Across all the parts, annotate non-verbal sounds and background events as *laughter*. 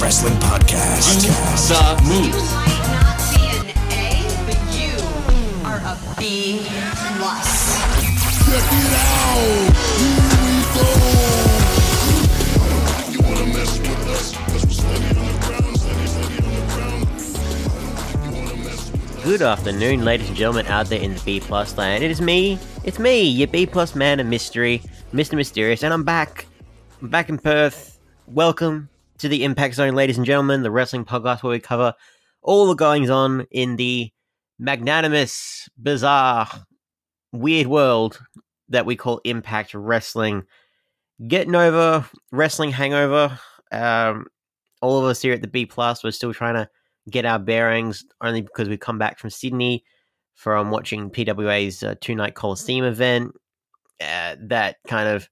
The B Plus Wrestling Podcast. The move. might not be an A, but you are a B plus. Good afternoon, ladies and gentlemen out there in the B Plus land. It is me, it's me, your B Plus man of mystery, Mr. Mysterious, and I'm back. I'm back in Perth. Welcome to the Impact Zone, ladies and gentlemen, the wrestling podcast where we cover all the goings on in the magnanimous, bizarre, weird world that we call Impact Wrestling. Getting over wrestling hangover. Um, all of us here at the B Plus, we're still trying to get our bearings only because we've come back from Sydney from watching PWA's uh, two night Coliseum event. Uh, that kind of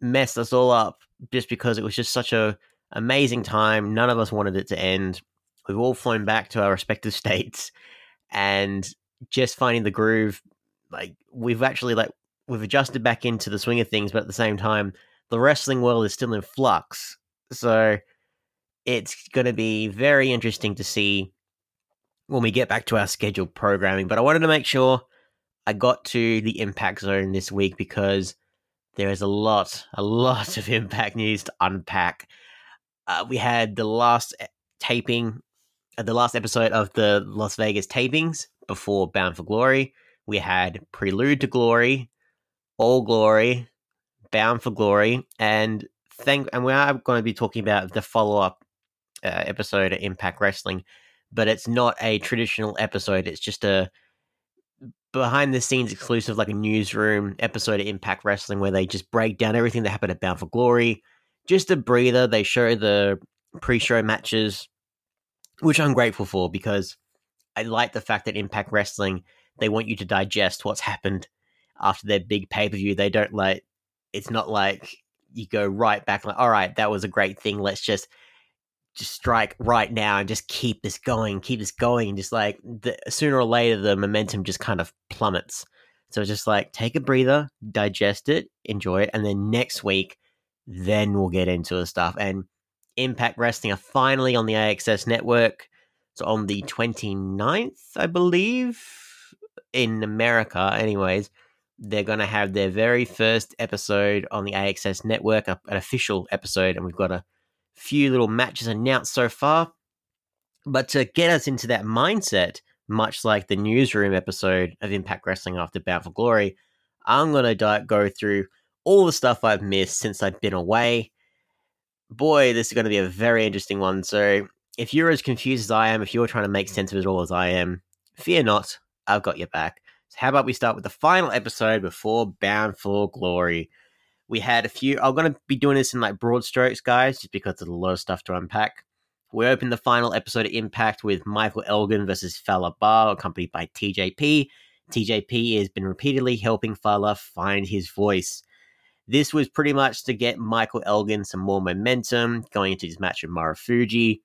messed us all up just because it was just such a amazing time. None of us wanted it to end. We've all flown back to our respective *laughs* states and just finding the groove. Like we've actually like we've adjusted back into the swing of things, but at the same time, the wrestling world is still in flux. So it's going to be very interesting to see when we get back to our scheduled programming. But I wanted to make sure I got to the impact zone this week because there is a lot, a lot *laughs* of impact news to unpack. Uh, we had the last e- taping, uh, the last episode of the Las Vegas tapings before Bound for Glory. We had Prelude to Glory, All Glory, Bound for Glory, and thank. And we are going to be talking about the follow up uh, episode of Impact Wrestling, but it's not a traditional episode. It's just a behind the scenes exclusive, like a newsroom episode of Impact Wrestling, where they just break down everything that happened at Bound for Glory. Just a breather. They show the pre-show matches, which I'm grateful for because I like the fact that Impact Wrestling they want you to digest what's happened after their big pay per view. They don't like. It's not like you go right back like, all right, that was a great thing. Let's just just strike right now and just keep this going, keep this going, and just like the, sooner or later the momentum just kind of plummets. So just like take a breather, digest it, enjoy it, and then next week, then we'll get into the stuff. And Impact Wrestling are finally on the AXS network. So on the 29th, I believe, in America, anyways, they're going to have their very first episode on the AXS network, an official episode, and we've got a few little matches announced so far. But to get us into that mindset, much like the newsroom episode of Impact Wrestling after Bound for Glory, I'm going to go through all the stuff I've missed since I've been away. Boy, this is going to be a very interesting one. So, if you're as confused as I am, if you're trying to make sense of it all as I am, fear not, I've got your back. So, how about we start with the final episode before Bound for Glory? We had a few. I'm going to be doing this in like broad strokes, guys, just because there's a lot of stuff to unpack. We opened the final episode of Impact with Michael Elgin versus Fallah Bahh, accompanied by TJP. TJP has been repeatedly helping Fallah find his voice. This was pretty much to get Michael Elgin some more momentum going into his match with Marufuji.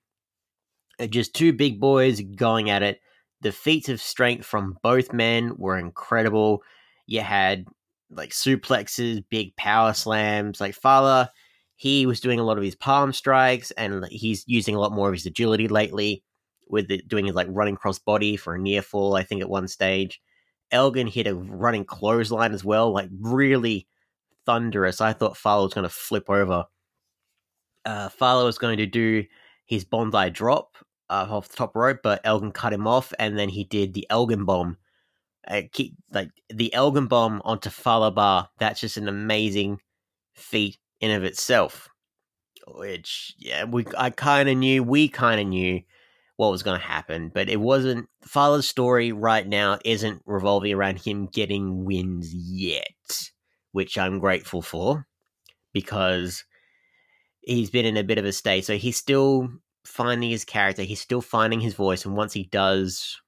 Uh, Just two big boys going at it. The feats of strength from both men were incredible. You had like suplexes, big power slams. Like Fallah, he was doing a lot of his palm strikes, and he's using a lot more of his agility lately with it, doing his like running cross body for a near fall. I think at one stage, Elgin hit a running clothesline as well, like really thunderous. I thought Fallah was going to flip over. Uh, Fallah was going to do his Bondi drop uh, off the top rope, but Elgin cut him off, and then he did the Elgin bomb. Uh, keep, like the Elgin bomb onto Fallah Bahh. That's just an amazing feat in of itself. Which yeah, we I kind of knew, we kind of knew what was going to happen, but it wasn't. Fallah's story right now isn't revolving around him getting wins yet, which I'm grateful for because he's been in a bit of a state. So he's still finding his character, he's still finding his voice, and once he does,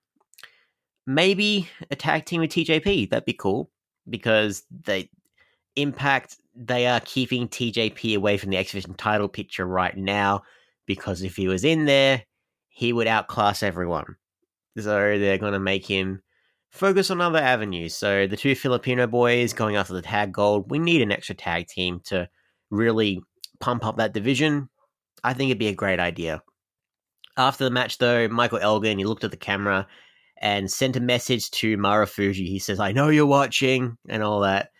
maybe a tag team with TJP. That'd be cool because they impact they are keeping TJP away from the X Division title picture right now because if he was in there, he would outclass everyone. So they're going to make him focus on other avenues. So the two Filipino boys going after the tag gold. We need an extra tag team to really pump up that division. I think it'd be a great idea. After the match, though, Michael Elgin he looked at the camera and sent a message to Marufuji. He says, "I know you're watching," and all that.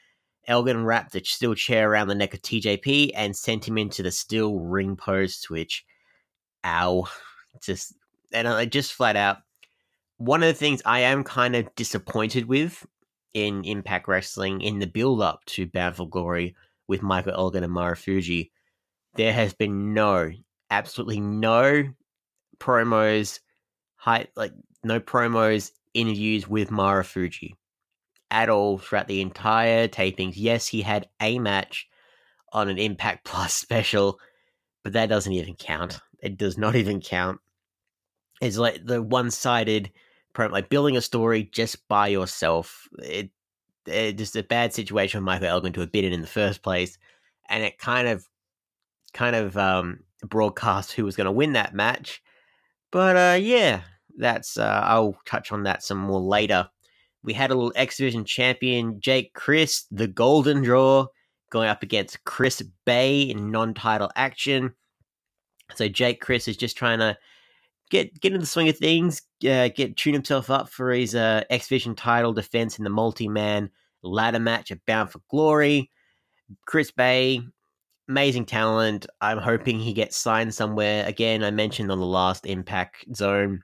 Elgin wrapped a steel chair around the neck of TJP and sent him into the steel ring post, which, ow, *laughs* just and I just flat out. One of the things I am kind of disappointed with in Impact Wrestling in the build up to Bound Glory with Michael Elgin and Marufuji, there has been no, absolutely no promos, high, like no promos, interviews with Marufuji at all throughout the entire tapings. Yes, he had a match on an Impact *laughs* Plus special, but that doesn't even count. It does not even count. It's like the one-sided, like building a story just by yourself. It, it just a bad situation for Michael Elgin to have been in in the first place, and it kind of, kind of um, broadcast who was going to win that match. But uh, yeah, that's uh, I'll touch on that some more later. We had a little X Division champion, Jake Crist, the Golden Draw, going up against Chris Bey in non-title action. So Jake Crist is just trying to get get in the swing of things, uh, get tune himself up for his uh, X Division title defense in the multi-man ladder match at Bound for Glory. Chris Bey, amazing talent. I'm hoping he gets signed somewhere. Again, I mentioned on the last Impact Zone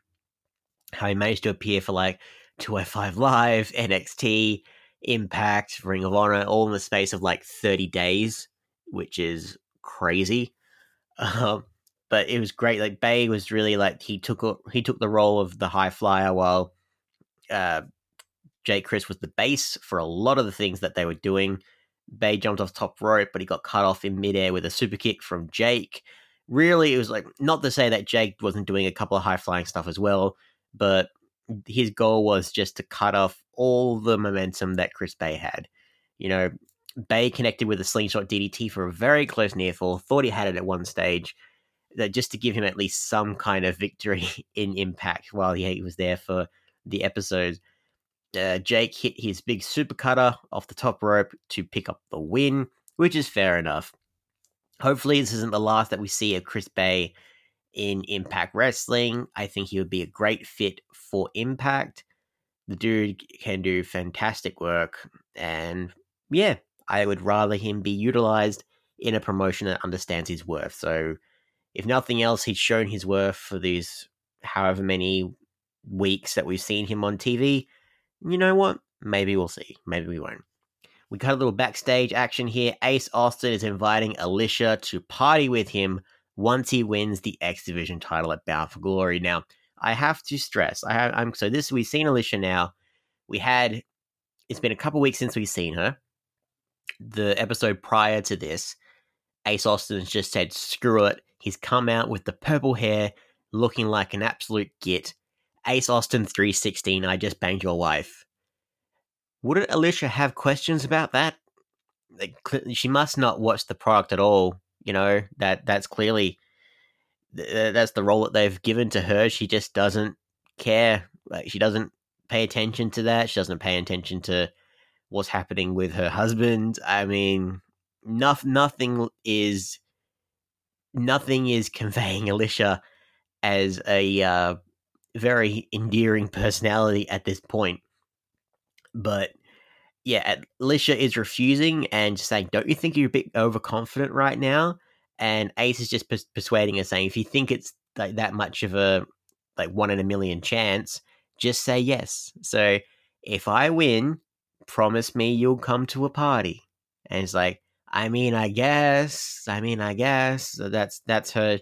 how he managed to appear for like 205 Live, NXT, Impact, Ring of Honor, all in the space of like 30 days, which is crazy. *laughs* Um, but it was great. Like Bey was really like he took he took the role of the high flyer while uh, Jake Crist was the base for a lot of the things that they were doing. Bey jumped off top rope, but he got cut off in midair with a super kick from Jake. Really, it was like not to say that Jake wasn't doing a couple of high flying stuff as well, but his goal was just to cut off all the momentum that Chris Bey had. You know, Bey connected with a slingshot DDT for a very close near fall, thought he had it at one stage, that just to give him at least some kind of victory *laughs* in impact while he was there for the episode. Uh, Jake hit his big super cutter off the top rope to pick up the win, which is fair enough. Hopefully, this isn't the last that we see of Chris Bey in Impact Wrestling. I think he would be a great fit for Impact. The dude can do fantastic work, and yeah, I would rather him be utilized in a promotion that understands his worth. So, if nothing else, he's shown his worth for these however many weeks that we've seen him on TV. You know what? Maybe we'll see. Maybe we won't. We got a little backstage action here. Ace Austin is inviting Alicia to party with him once he wins the X Division title at Bound for Glory. Now, I have to stress, I have, I'm so this we've seen Alicia now. We had it's been a couple weeks since we've seen her. The episode prior to this, Ace Austin's just said, "Screw it." He's come out with the purple hair, looking like an absolute git. Ace Austin 316, I just banged your wife. Wouldn't Alicia have questions about that? She must not watch the product at all you know that that's clearly that's the role that they've given to her. She just doesn't care. Like she doesn't pay attention to that. She doesn't pay attention to what's happening with her husband. I mean, nothing. Nothing is nothing is conveying Alicia as a uh, very endearing personality at this point. But yeah, Alicia is refusing and saying, "Don't you think you're a bit overconfident right now?" And Ace is just persuading her, saying, "If you think it's like that much of a like one in a million chance, just say yes." So if I win, promise me you'll come to a party. And it's like, I mean, I guess. I mean, I guess. So that's that's her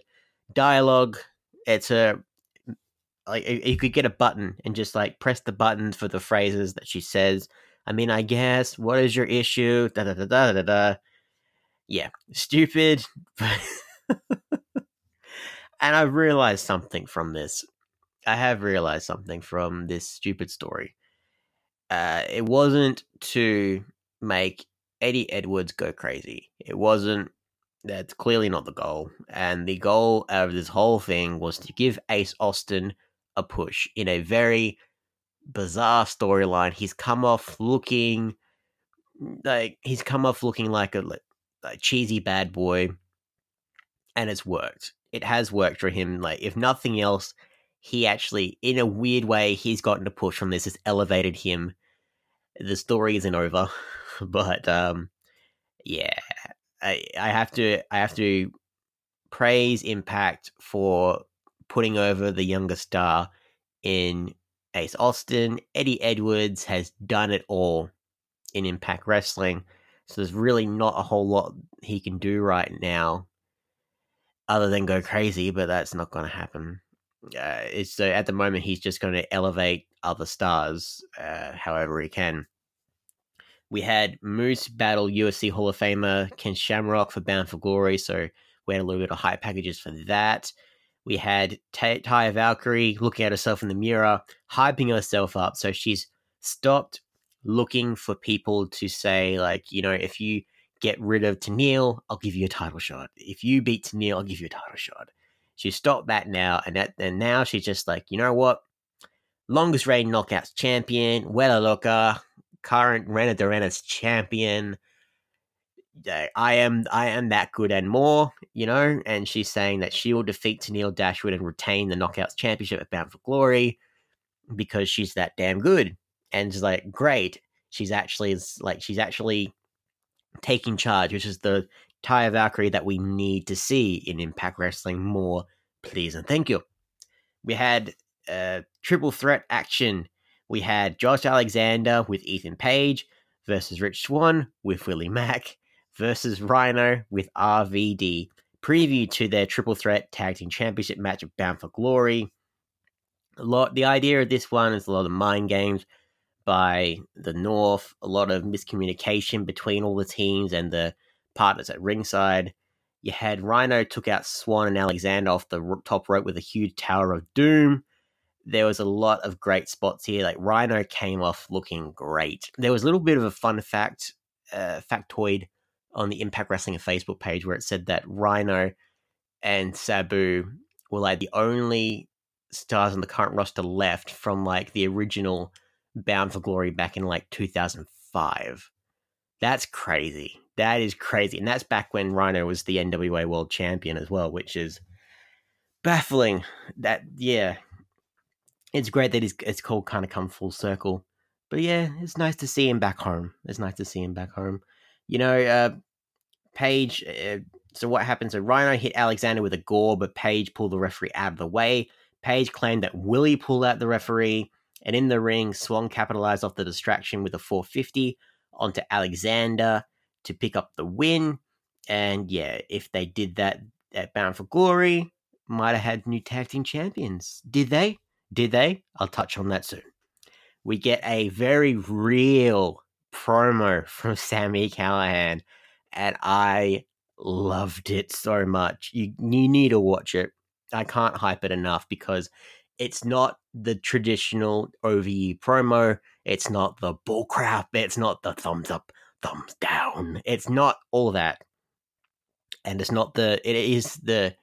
dialogue. It's her like you could get a button and just like press the button for the phrases that she says I mean, I guess. What is your issue? Da da da da da da. Yeah, stupid. *laughs* and I've realized something from this. I have realized something from this stupid story. Uh, it wasn't to make Eddie Edwards go crazy. It wasn't. That's clearly not the goal. And the goal of this whole thing was to give Ace Austin a push in a very bizarre storyline. He's come off looking like he's come off looking like a like cheesy bad boy, and it's worked. it has worked for him. Like, if nothing else, he actually, in a weird way, he's gotten a push from this. Has elevated him. The story isn't over, *laughs* but um, yeah, I I have to I have to praise Impact for putting over the younger star in Ace Austin. Eddie Edwards has done it all in Impact Wrestling. So there's really not a whole lot he can do right now other than go crazy, but that's not going to happen. Uh, it's so at the moment he's just going to elevate other stars uh, however he can. We had Moose battle UFC Hall of Famer Ken Shamrock for Bound for Glory, so we had a little bit of hype packages for that. We had T- Taya Valkyrie looking at herself in the mirror, hyping herself up. So she's stopped looking for people to say, like, you know, if you get rid of Tenille, I'll give you a title shot. If you beat Tenille, I'll give you a title shot. She stopped that now, and that, and now she's just like, you know what? Longest reign knockouts champion, Wera Loca, current Reina de Reinas champion. I am I am that good and more, you know. And she's saying that she will defeat Tenille Dashwood and retain the Knockouts Championship at Bound for Glory because she's that damn good. And she's like, great. She's actually like she's actually taking charge, which is the Taya Valkyrie that we need to see in Impact Wrestling more, please and thank you. We had uh, triple threat action. We had Josh Alexander with Ethan Page versus Rich Swann with Willie Mack versus Rhino with RVD. Preview to their triple threat tag team championship match of Bound for Glory. A lot. The idea of this one is a lot of mind games by the North. A lot of miscommunication between all the teams and the partners at ringside. You had Rhino took out Swann and Alexander off the top rope with a huge Tower of Doom. There was a lot of great spots here. Like Rhino came off looking great. There was a little bit of a fun fact, uh, factoid on the Impact Wrestling Facebook page where it said that Rhino and Sabu were like the only stars on the current roster left from like the original Bound for Glory back in like 2005. That's crazy. That is crazy. And that's back when Rhino was the NWA World Champion as well, which is baffling. That, yeah. It's great that it's, called kind of come full circle. But yeah, it's nice to see him back home. It's nice to see him back home. You know, uh, Page. Uh, so what happened? So Rhino hit Alexander with a gore, but Page pulled the referee out of the way. Page claimed that Willie pulled out the referee, and in the ring, Swann capitalized off the distraction with a 450 onto Alexander to pick up the win. And yeah, if they did that at Bound for Glory, might have had new tag team champions. Did they? Did they? I'll touch on that soon. We get a very real promo from *laughs* Sami Callihan, and I loved it so much. You you need to watch it. I can't hype it enough because it's not the traditional OVE promo. It's not the bullcrap. It's not the thumbs up, thumbs down. It's not all that. And it's not the. It is the.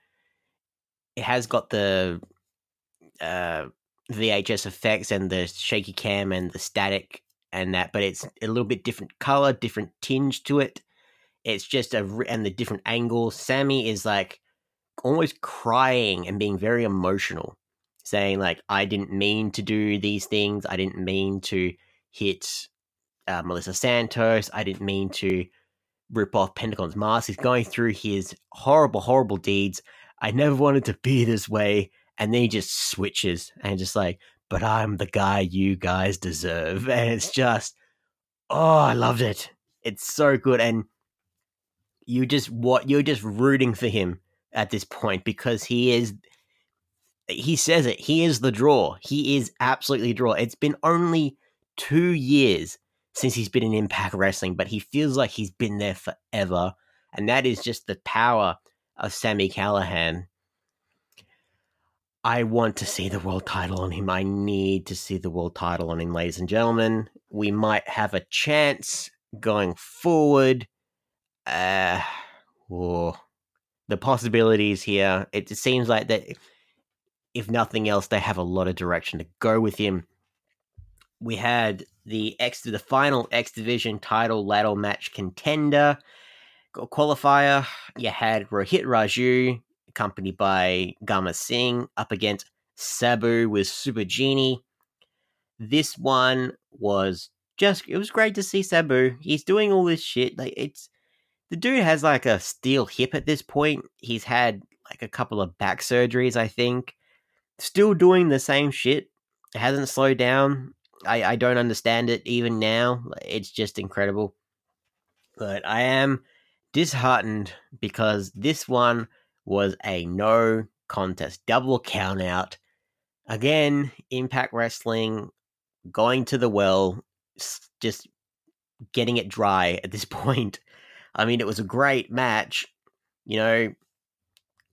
It has got the uh, VHS effects and the shaky cam and the static and that, but it's a little bit different color, different tinge to it it's just a and the different angles. Sami is like almost crying and being very emotional, saying like, "I didn't mean to do these things. I didn't mean to hit uh, Melissa Santos. I didn't mean to rip off Pentagon's mask." He's going through his horrible, horrible deeds. I never wanted to be *laughs* this way, and then he just switches and just like, "But I'm the guy you guys deserve," *laughs* and it's just, oh, I loved it. It's so good, and you just what you're just rooting for him at this point because he is he says it he is the draw he is absolutely the draw it's been only two years since he's been in impact wrestling but he feels like he's been there forever and that is just the power of Sami Callihan. i want to see the world title on him i need to see the world title on him ladies and gentlemen we might have a chance going forward uh, oh, the possibilities here. It seems like that, if nothing else, they have a lot of direction to go with him. We had the X the final X Division title ladder match contender qualifier. You had Rohit Raju accompanied by Gama Singh, up against Sabu with Super Genie. This one was just it was great to see Sabu. He's doing all this shit. Like it's the dude has like a steel hip at this point. He's had like a couple of back surgeries, I think. Still doing the same shit. It hasn't slowed down. I, I don't understand it even now. It's just incredible. But I am disheartened because this one was a no contest, double count out. Again, Impact Wrestling going to the well, just getting it dry at this *laughs* point. I mean, it was a great match. You know,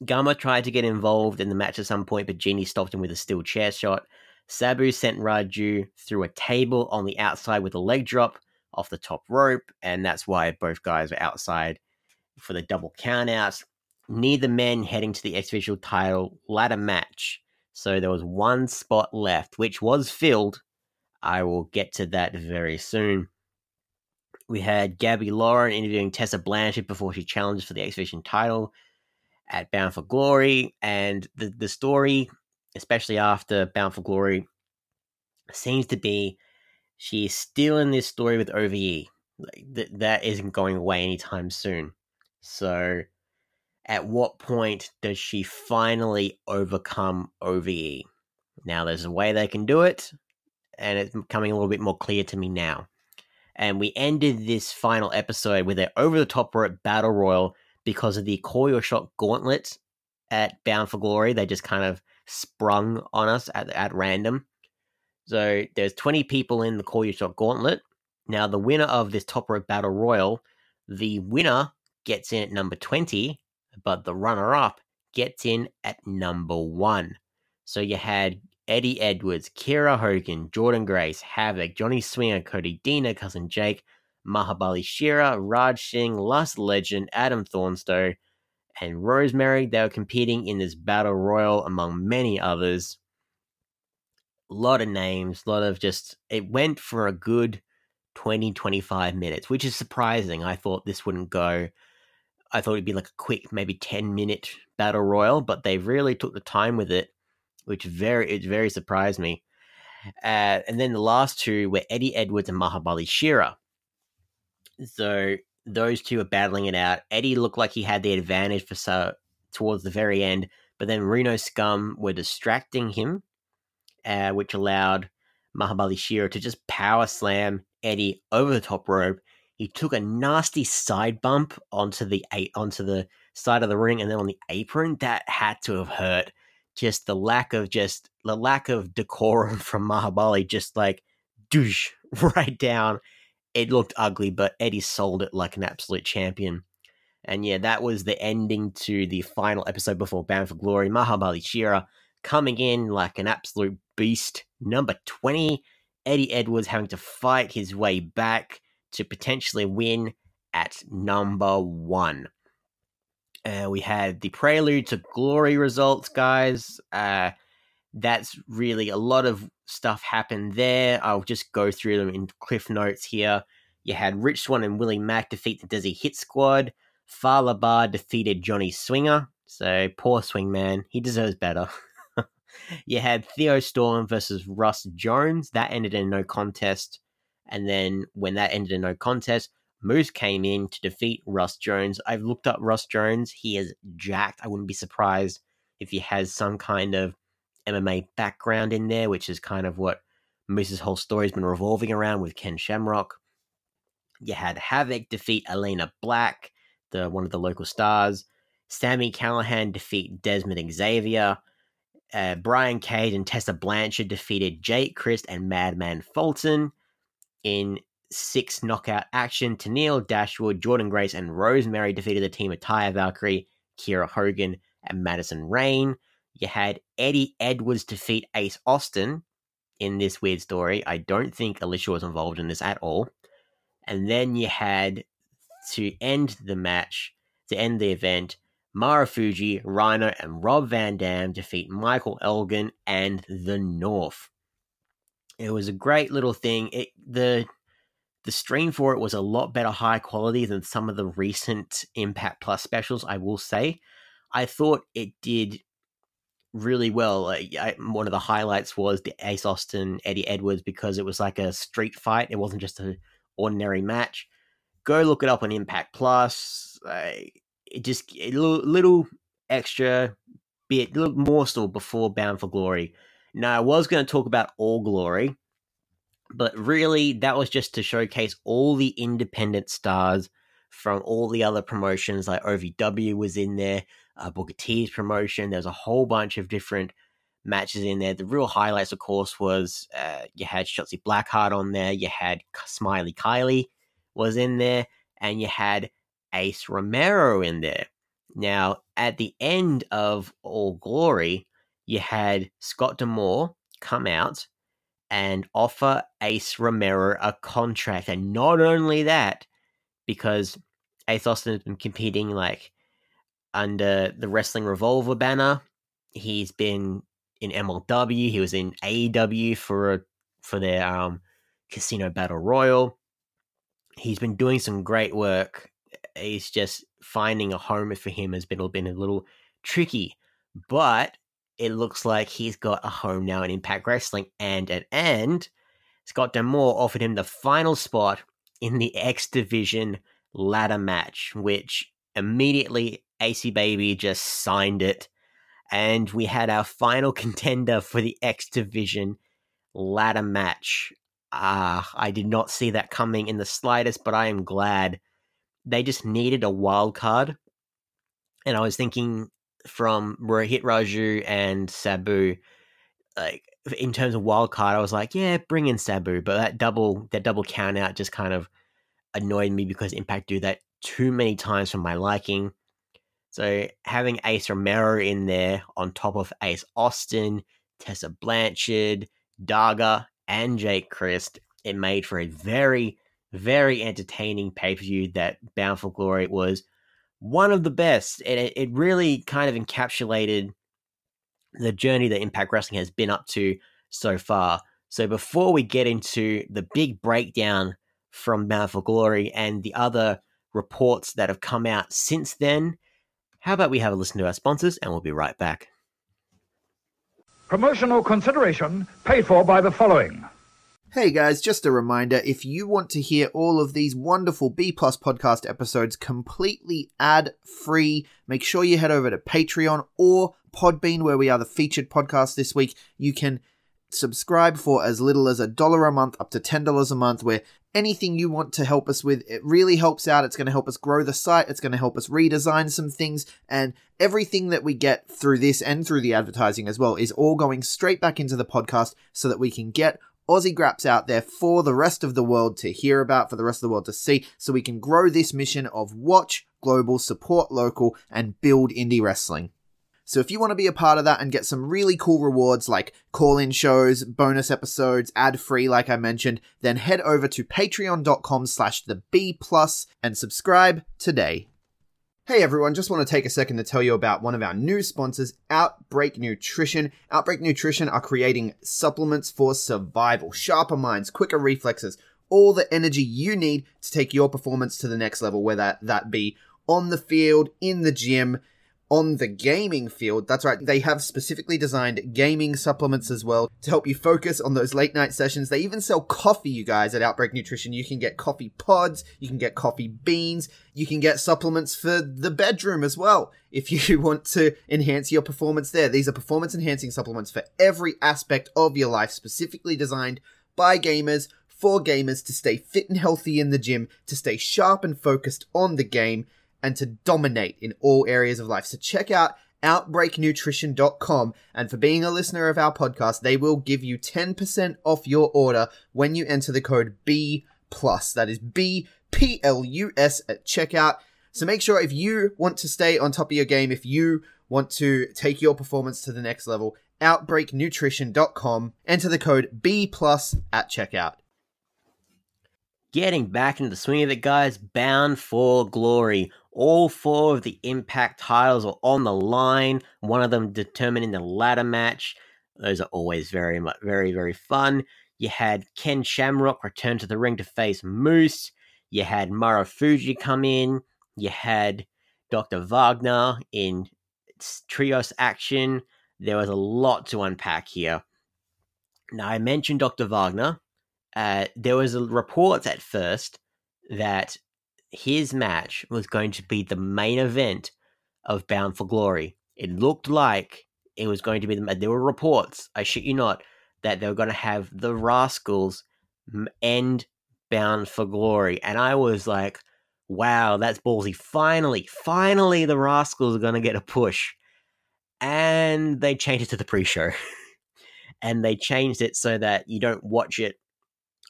Gama tried to get involved in the match at some point, but Genie stopped him with a steel chair shot. Sabu sent Raju through a table on the outside with a leg drop off the top rope, and that's why both guys were outside for the double countout. Neither men heading to the X Visual title ladder match. So there was one spot left, which was filled. I will get to that very soon. We had Gabby Lauren interviewing Tessa Blanchard before she challenged for the X Division title at Bound for Glory, and the the story, especially after Bound for Glory, seems to be she's still in this story with OVE. Like, th- that isn't going away anytime soon. So, at what point does she finally overcome OVE? Now, there's a way they can do it, and it's becoming a little bit more clear to me now. And we ended this final episode with an over the top rope battle royal because of the Your Shot gauntlet at Bound for Glory. They just kind of sprung on us at, at random. So there's 20 people in the Call Your Shot gauntlet. Now, the winner of this top rope battle royal, the winner gets in at number 20, but the runner up gets in at number one. So you had Eddie Edwards, Kiera Hogan, Jordynne Grace, Havoc, Johnny Swinger, Cody Deaner, Cousin Jake, Mahabali Shera, Raj Singh, Last Legend, Adam Thornstowe, and Rosemary. They were competing in this battle royal among many others. A lot of names, a lot of just. It went for a good 20, 25 minutes, which is surprising. I thought this wouldn't go. I thought it'd be like a quick, maybe 10 minute battle royal, but they really took the time with it which very it very surprised me. Uh, and then the last two were Eddie Edwards and Mahabali Shera. So those two are battling it out. Eddie looked like he had the advantage for so towards the very end, but then Reno Scum were distracting him, uh, which allowed Mahabali Shera to just power slam Eddie over the top rope. He took a nasty side bump onto the eight, onto the side of the ring and then on the apron. That had to have hurt just the lack of just the lack of decorum *laughs* from Mahabali, just like douche *laughs* right down. It looked ugly, but Eddie sold it like an absolute champion. And yeah, that was the ending to the final episode before Bound for Glory. Mahabali Shera coming in like an absolute beast. Number 20, Eddie Edwards having to fight his way back to potentially win at number one. Uh, we had the Prelude to Glory results, guys. Uh, that's really a lot of stuff happened there. I'll just go through them in cliff notes here. You had Rich Swann and Willie Mack defeat the Desi Hit Squad. Fallah Bahh defeated Johnny Swinger. So poor Swingman, he deserves better. *laughs* you had Theo Storm versus Russ Jones. That ended in no contest. And then when that ended in no contest, Moose came in to defeat Russ Jones. I've looked up Russ Jones. He is jacked. I wouldn't be surprised if he has some kind of MMA background in there, which is kind of what Moose's whole story has been revolving around with Ken Shamrock. You had Havoc defeat Elena Black, the one of the local stars. Sami Callihan defeat Desmond Xavier. Uh, Brian Cage and Tessa Blanchard defeated Jake Crist and Madman Fulton in six knockout action. Tenille Dashwood, Jordynne Grace, and Rosemary defeated the team of Taya Valkyrie, Kiera Hogan, and Madison Rayne. You had Eddie Edwards defeat Ace Austin in this weird story. I don't think Alicia was involved in this at all. And then you had to end the match, to end the event, Marufuji, Rhino, and Rob Van Dam defeat Michael Elgin and the North. It was a great little thing. It the the stream for it was a lot better high quality than some of the recent Impact Plus specials, I will say. I thought it did really well. Like, I, one of the highlights was the Ace Austin Eddie Edwards because it was like a street fight. It wasn't just an ordinary match. Go look it up on Impact Plus. Uh, it just a little, little extra bit, little morsel before Bound for Glory. Now I was going to talk about All Glory, but really that was just to showcase all the independent stars from all the other promotions. Like OVW was in there, uh, Booker T's promotion. There's a whole bunch of different matches in there. The real highlights, of course, was uh, you had Shotzi Blackheart on there, you had Smiley Kylie was in there, and you had Ace Romero in there. Now, at the end of All Glory, you had Scott D'Amore come out and offer Ace Romero a contract. And not only that, because Ace Austin has been competing like under the Wrestling Revolver banner. He's been in MLW. He was in AEW for a, for their um, Casino Battle Royal. He's been doing some great work. He's just finding a home for him has been been a little tricky, but it looks like he's got a home now in Impact Wrestling. And at end, Scott D'Amore offered him the final spot in the X Division ladder match, which immediately AC Baby just signed it. And we had our final *laughs* contender for the X Division ladder match. Ah, I did not see that coming in the slightest, but I am glad. They just needed a wild card. And I was thinking from Rohit Raju and Sabu, like in terms of wild card, I was like, yeah, bring in Sabu, but that double that double count out just kind of annoyed me because Impact do that too many times for my liking. So having Ace Romero in there on top of Ace Austin, Tessa Blanchard, Daga, and Jake Crist, it made for a very, very entertaining pay per view that Bound for Glory was one of the best. And it, it really kind of encapsulated the journey that Impact Wrestling has been up to so far. So before we get into the big breakdown from Bound for Glory and the other reports that have come out since then, how about we have a listen to our sponsors and we'll be right back. Promotional consideration paid for by the following. Hey guys, just a reminder if you want to hear all of these wonderful B Plus podcast episodes completely ad free, make sure you head over to Patreon or Podbean, where we are the featured podcast this week. You can subscribe for as little as a dollar a month up to $10 a month, where anything you want to help us with, it really helps out. It's going to help us grow the site, it's going to help us redesign some things, and everything that we get through this and through the advertising as well is all going straight back into the podcast so that we can get Aussie Graps out there for the rest of the world to hear about, for the rest of the world to see, so we can grow this mission of watch global, support local, and build indie wrestling. So if you want to be a part of that and get some really cool rewards like call-in shows, bonus episodes, ad-free like I mentioned, then head over to patreon.com slash the B plus and subscribe today. Hey everyone, just want to take a second to tell you about one of our new sponsors, Outbreak Nutrition. Outbreak Nutrition are creating supplements for survival, sharper minds, quicker reflexes, all the energy you need to take your performance to the next level, whether that be on the field, in the gym, on the gaming field. That's right, they have specifically designed gaming supplements as well to help you focus on those late night sessions. They even sell coffee, you guys, at Outbreak Nutrition. You can get coffee pods, you can get coffee beans, you can get supplements for the bedroom as well if *laughs* you want to enhance your performance there. These are performance enhancing supplements for every aspect of your life, specifically designed by gamers. For gamers to stay fit and healthy in the gym, to stay sharp and focused on the game, and to dominate in all areas of life. So check out outbreaknutrition.com and for being a listener of our podcast, they will give you 10% off your order when you enter the code B plus. That is B P L U S at checkout. So make sure if you want to stay on top of your game, if you want to take your performance to the next level, outbreaknutrition.com, enter the code B plus at checkout getting back into the swing of it, guys. Bound for glory. All four of the Impact titles are on the line. One of them determining the ladder match. Those are always very, very, very fun. You had Ken Shamrock return to the ring to face Moose. You had Marufuji come in. You had Dr. Wagner in trios action. There was a lot to unpack here. Now, I mentioned Dr. Wagner. Uh, there was a reports at first that his match was going to be the main event of Bound for Glory. It looked like it was going to be the. There were reports, I shit you not, that they were going to have the Rascals end Bound for Glory, and I was like, "Wow, that's ballsy! Finally, finally, the Rascals are going to get a push." And they changed it to the pre-show, *laughs* and they changed it so that you don't watch it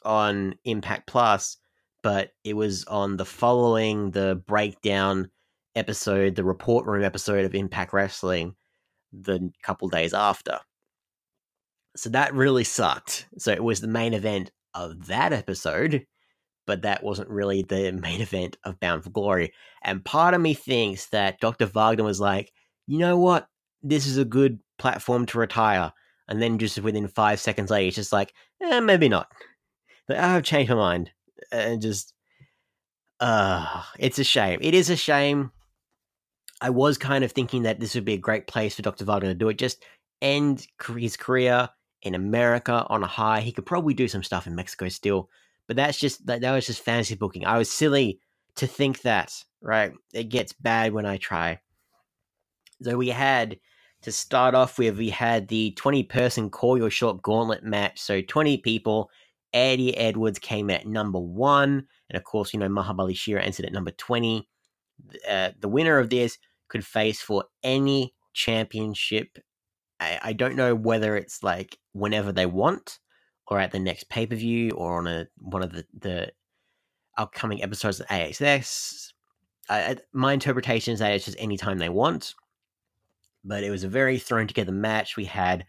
on Impact Plus, but it was on the following the breakdown episode, the report room episode of Impact Wrestling, the couple days after. So that really sucked. So it was the main event of that episode, but that wasn't really the *laughs* main event of Bound for Glory. And part of me thinks that Dr. Wagner was like, you know what? This is a good platform to retire. And then just within five seconds later, it's just like, eh, maybe not. I've changed my mind. And just, uh, it's a shame. It is a shame. I was kind of thinking that this would be a great place for Dr. Wagner to do it. Just end his career in America on a high. He could probably do some stuff in Mexico still, but that's just that, that was just fantasy booking. I was silly to think that, right? It gets bad when I try. So we had to start off with, we had the 20 person call your shot gauntlet match. So 20 people. Eddie Edwards came at number one. And of course, you know, Mahabali Shera entered at number 20. Uh, the winner of this could face for any championship. I, I don't know whether it's like whenever they want or at the next pay per view or on a one of the, the upcoming episodes of AXS. I, my interpretation is that it's just anytime they want. But it was a very thrown together match. We had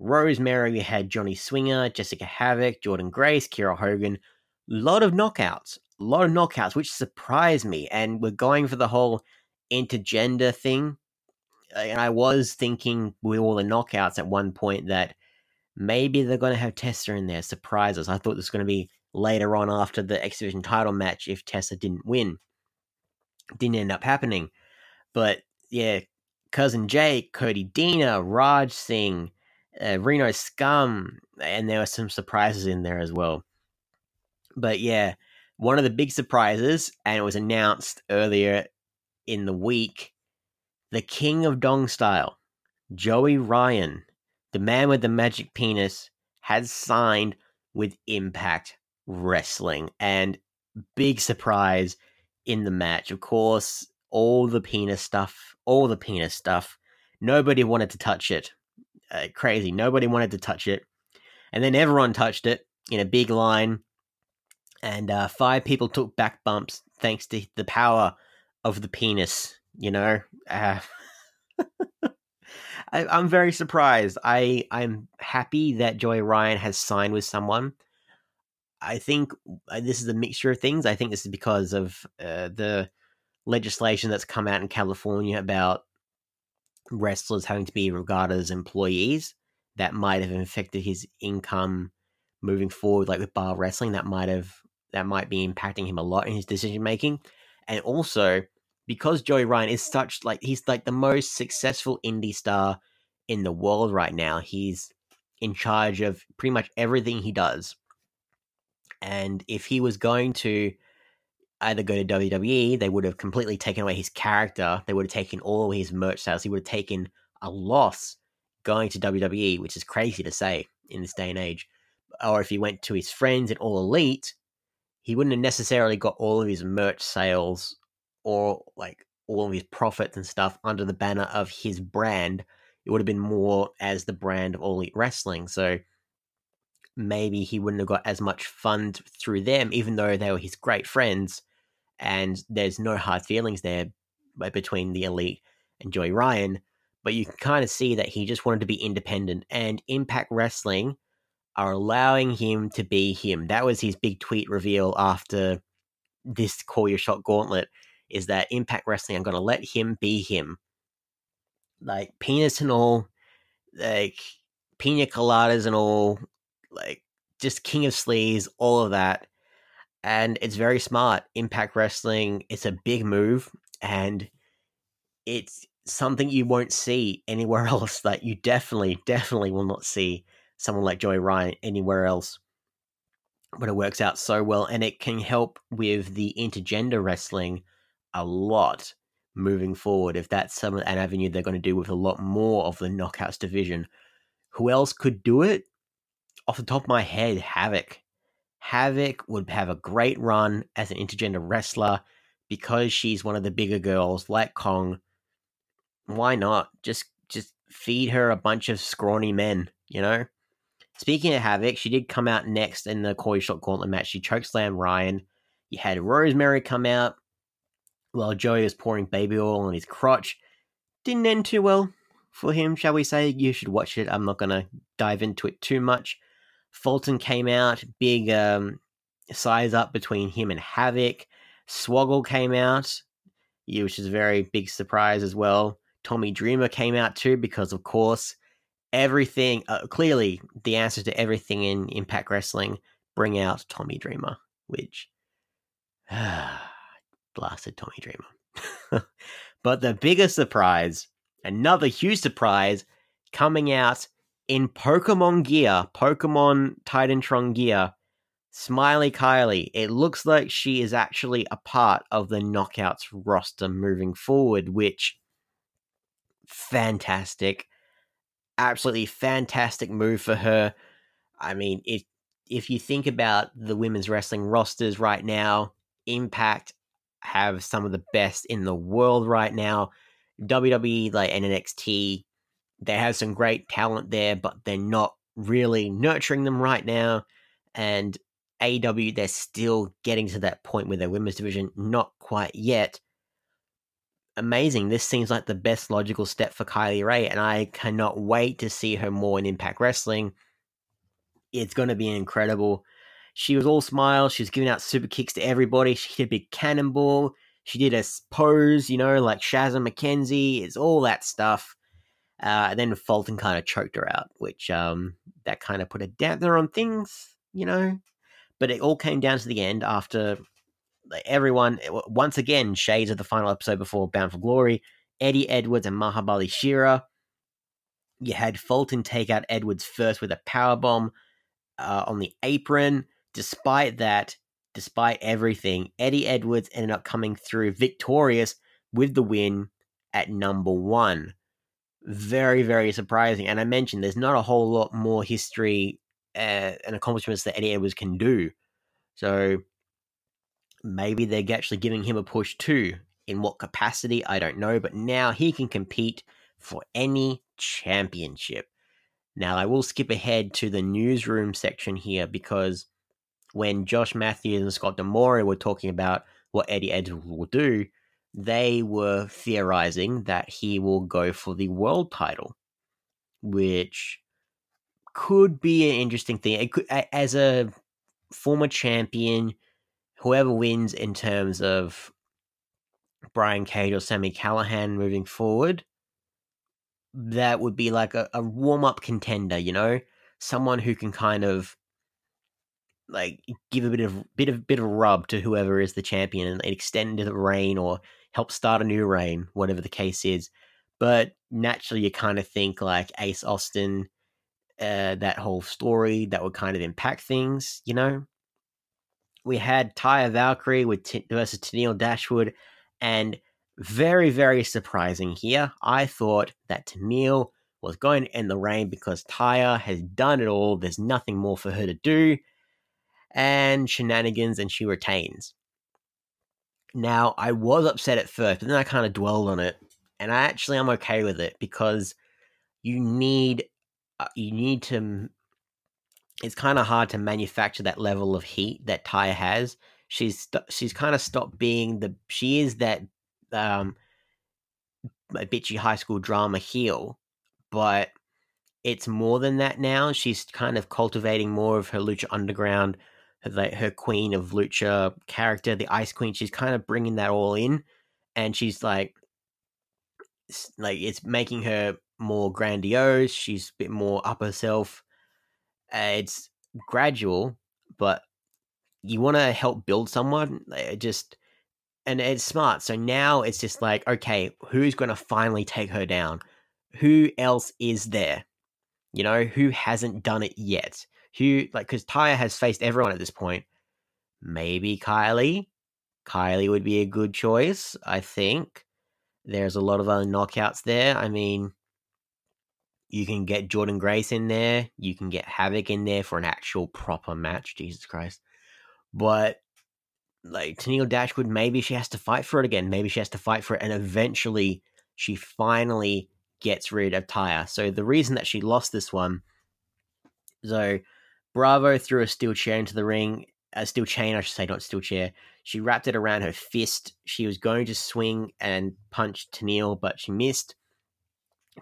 Rosemary, had Johnny Swinger, Jessica Havoc, Jordynne Grace, Kiera Hogan. lot of knockouts. A lot of knockouts, which surprised me. And we're going for the whole intergender thing. And I was thinking with all the knockouts at one point that maybe they're going to have Tessa in there, surprise us. I thought this was going to be later on after the X Division title match if Tessa didn't win. Didn't end up happening. But yeah, Cousin Jake, Cody Deaner, Raj Singh, uh, Reno Scum, and there were some surprises in there as well. But yeah, one of the big surprises, and it was announced earlier in the week, the King of Dong Style, Joey Ryan, the man with the magic penis, has signed with Impact Wrestling. And big surprise in the match. Of course, all the penis stuff, all the penis stuff. Nobody wanted to touch it. Uh, crazy. Nobody wanted to touch it. And then everyone touched it in a big line. And uh, five people took back bumps thanks to the power of the penis, you know? Uh, *laughs* I, I'm very surprised. I, I'm happy that Joey Ryan has signed with someone. I think uh, this is a mixture of things. I think this is because of uh, the legislation that's come out in California about wrestlers having to be regarded as employees. That might have affected his income moving forward, like with bar wrestling. That might have that might be impacting him a lot in his decision making, and also because Joey Ryan is such like he's like the most successful indie star in the world right now. He's in charge of pretty much everything he does. And if he was going to either go to WWE, they would have completely taken away his character. They would have taken all of his merch sales. He would have taken a loss going to WWE, which is crazy to say in this day and age. Or if he went to his friends in All Elite, he wouldn't have necessarily got all of his merch sales or like all of his profits and stuff under the banner of his brand. It would have been more as the brand of All Elite Wrestling. So maybe he wouldn't have got as much fund through them, even though they were his great friends. And there's no hard feelings there between the Elite and Joey Ryan. But you can kind of see that he just wanted to be independent. And Impact Wrestling are allowing him to be him. That was his big tweet reveal after this Call Your Shot Gauntlet is that Impact Wrestling I'm going to let him be him. Like penis and all, like pina coladas and all, like just King of Sleaze, all of that. And it's very smart. Impact Wrestling, it's a big move and it's something you won't see anywhere *laughs* else. That you definitely, definitely will not see someone like Joey Ryan anywhere else. But it works out so well, and it can help with the intergender wrestling a lot moving forward. If that's some an avenue they're going to do with a lot more of the knockouts division, who else could do it? Off the top of my head, Havoc. Havoc would have a great run as an intergender wrestler because she's one of the bigger girls like Kong. Why not? Just just feed her a bunch of scrawny men, you know? Speaking of Havoc, she did come out next in the Call Your Shot Gauntlet match. She chokeslammed Ryan. You had Rosemary come out while Joey was pouring baby oil on his crotch. Didn't end too well for him, shall we say. You should watch it. I'm not going to dive into it too much. Fulton came out, big um, size up between him and Havoc. Swoggle came out, which is a very big surprise as well. Tommy Dreamer came out too, because of course, everything, uh, clearly, the answer to everything in Impact Wrestling, bring out Tommy Dreamer, which. *sighs* blasted Tommy Dreamer. *laughs* but the biggest surprise, another huge surprise, coming out in Pokemon gear, Pokemon Titantron gear, Smiley Kylie. It looks like she is actually a part of the Knockouts roster moving forward, which fantastic. Absolutely fantastic move for her. I mean, if if you think about the women's wrestling rosters right now, Impact have some of the best in the world right now. WWE like NXT, they have some great talent there, but they're not really nurturing them right now. And AEW, they're still getting to that point with their women's division, not quite yet. Amazing. This seems like the best logical step for Kylie Rae, and I cannot wait to see her more in Impact Wrestling. It's going to be incredible. She was all smiles. She was giving out super kicks to everybody. She hit a big cannonball. She did a pose, you know, like Shazza McKenzie. It's all that stuff. Uh, and then Fulton kind of choked her out, which um, that kind of put a dampener on things, you know. But it all came down to the end after everyone, once again, shades of the final episode before Bound for Glory, Eddie Edwards and Mahabali Shera. You had Fulton take out Edwards first with a power bomb uh, on the apron. Despite that, despite everything, Eddie Edwards ended up coming through victorious with the win at number one. Very, very surprising. And I mentioned there's not a whole lot more history uh, and accomplishments that Eddie Edwards can do. So maybe they're actually giving him a push too. In what capacity, I don't know. But now he can compete for any championship. Now, I will skip ahead to the newsroom section here because when Josh Matthews and Scott D'Amore were talking about what Eddie Edwards will do, they were theorizing that he will go for the world title, which could be an interesting thing. It could, as a former champion, whoever wins in terms of Brian Cage or Sami Callihan moving forward, that would be like a, a warm up contender, you know, someone who can kind of like give a bit of bit of bit of rub to whoever is the champion and extend the reign or help start a new reign, whatever the case is. But naturally, you kind of think like Ace Austin, uh, that whole story that would kind of impact things, you know. We had Taya Valkyrie with T- versus Tennille Dashwood, and very very surprising here. I thought that Tennille was going to end the reign because Taya has done it all. There's nothing more for her to do and shenanigans, and she retains. Now, I was upset at first, but then I kind of dwelled on it, and I actually am okay with it because you need uh, you need to. It's kind of hard to manufacture that level of heat that Taya has. She's she's kind of stopped being the she is that um bitchy high school drama heel, but it's more than that now. She's kind of cultivating more of her Lucha Underground like her queen of lucha character, the Ice Queen. She's kind of bringing that all in, and she's like, like it's making her more grandiose. She's a bit more up herself. Uh, it's gradual, but you want to help build someone. It Just and it's smart. So now it's just like, okay, who's going to finally take her down? Who else is there? You know, who hasn't done it yet? Who like because Taya has faced everyone at this point. Maybe Kylie. Kylie would be a good choice, I think. There's a lot of other knockouts there. I mean, you can get Jordynne Grace in there. You can get Havoc in there for an actual proper match. Jesus Christ. But like Tennille Dashwood, maybe she has to fight for it again. Maybe she has to fight for it, and eventually she finally gets rid of Taya. So the reason that she lost this one, so Bravo threw a steel chair into the ring, a steel chain, I should say, not steel chair. She wrapped it around her fist. She was going to swing and punch Tennille, but she missed.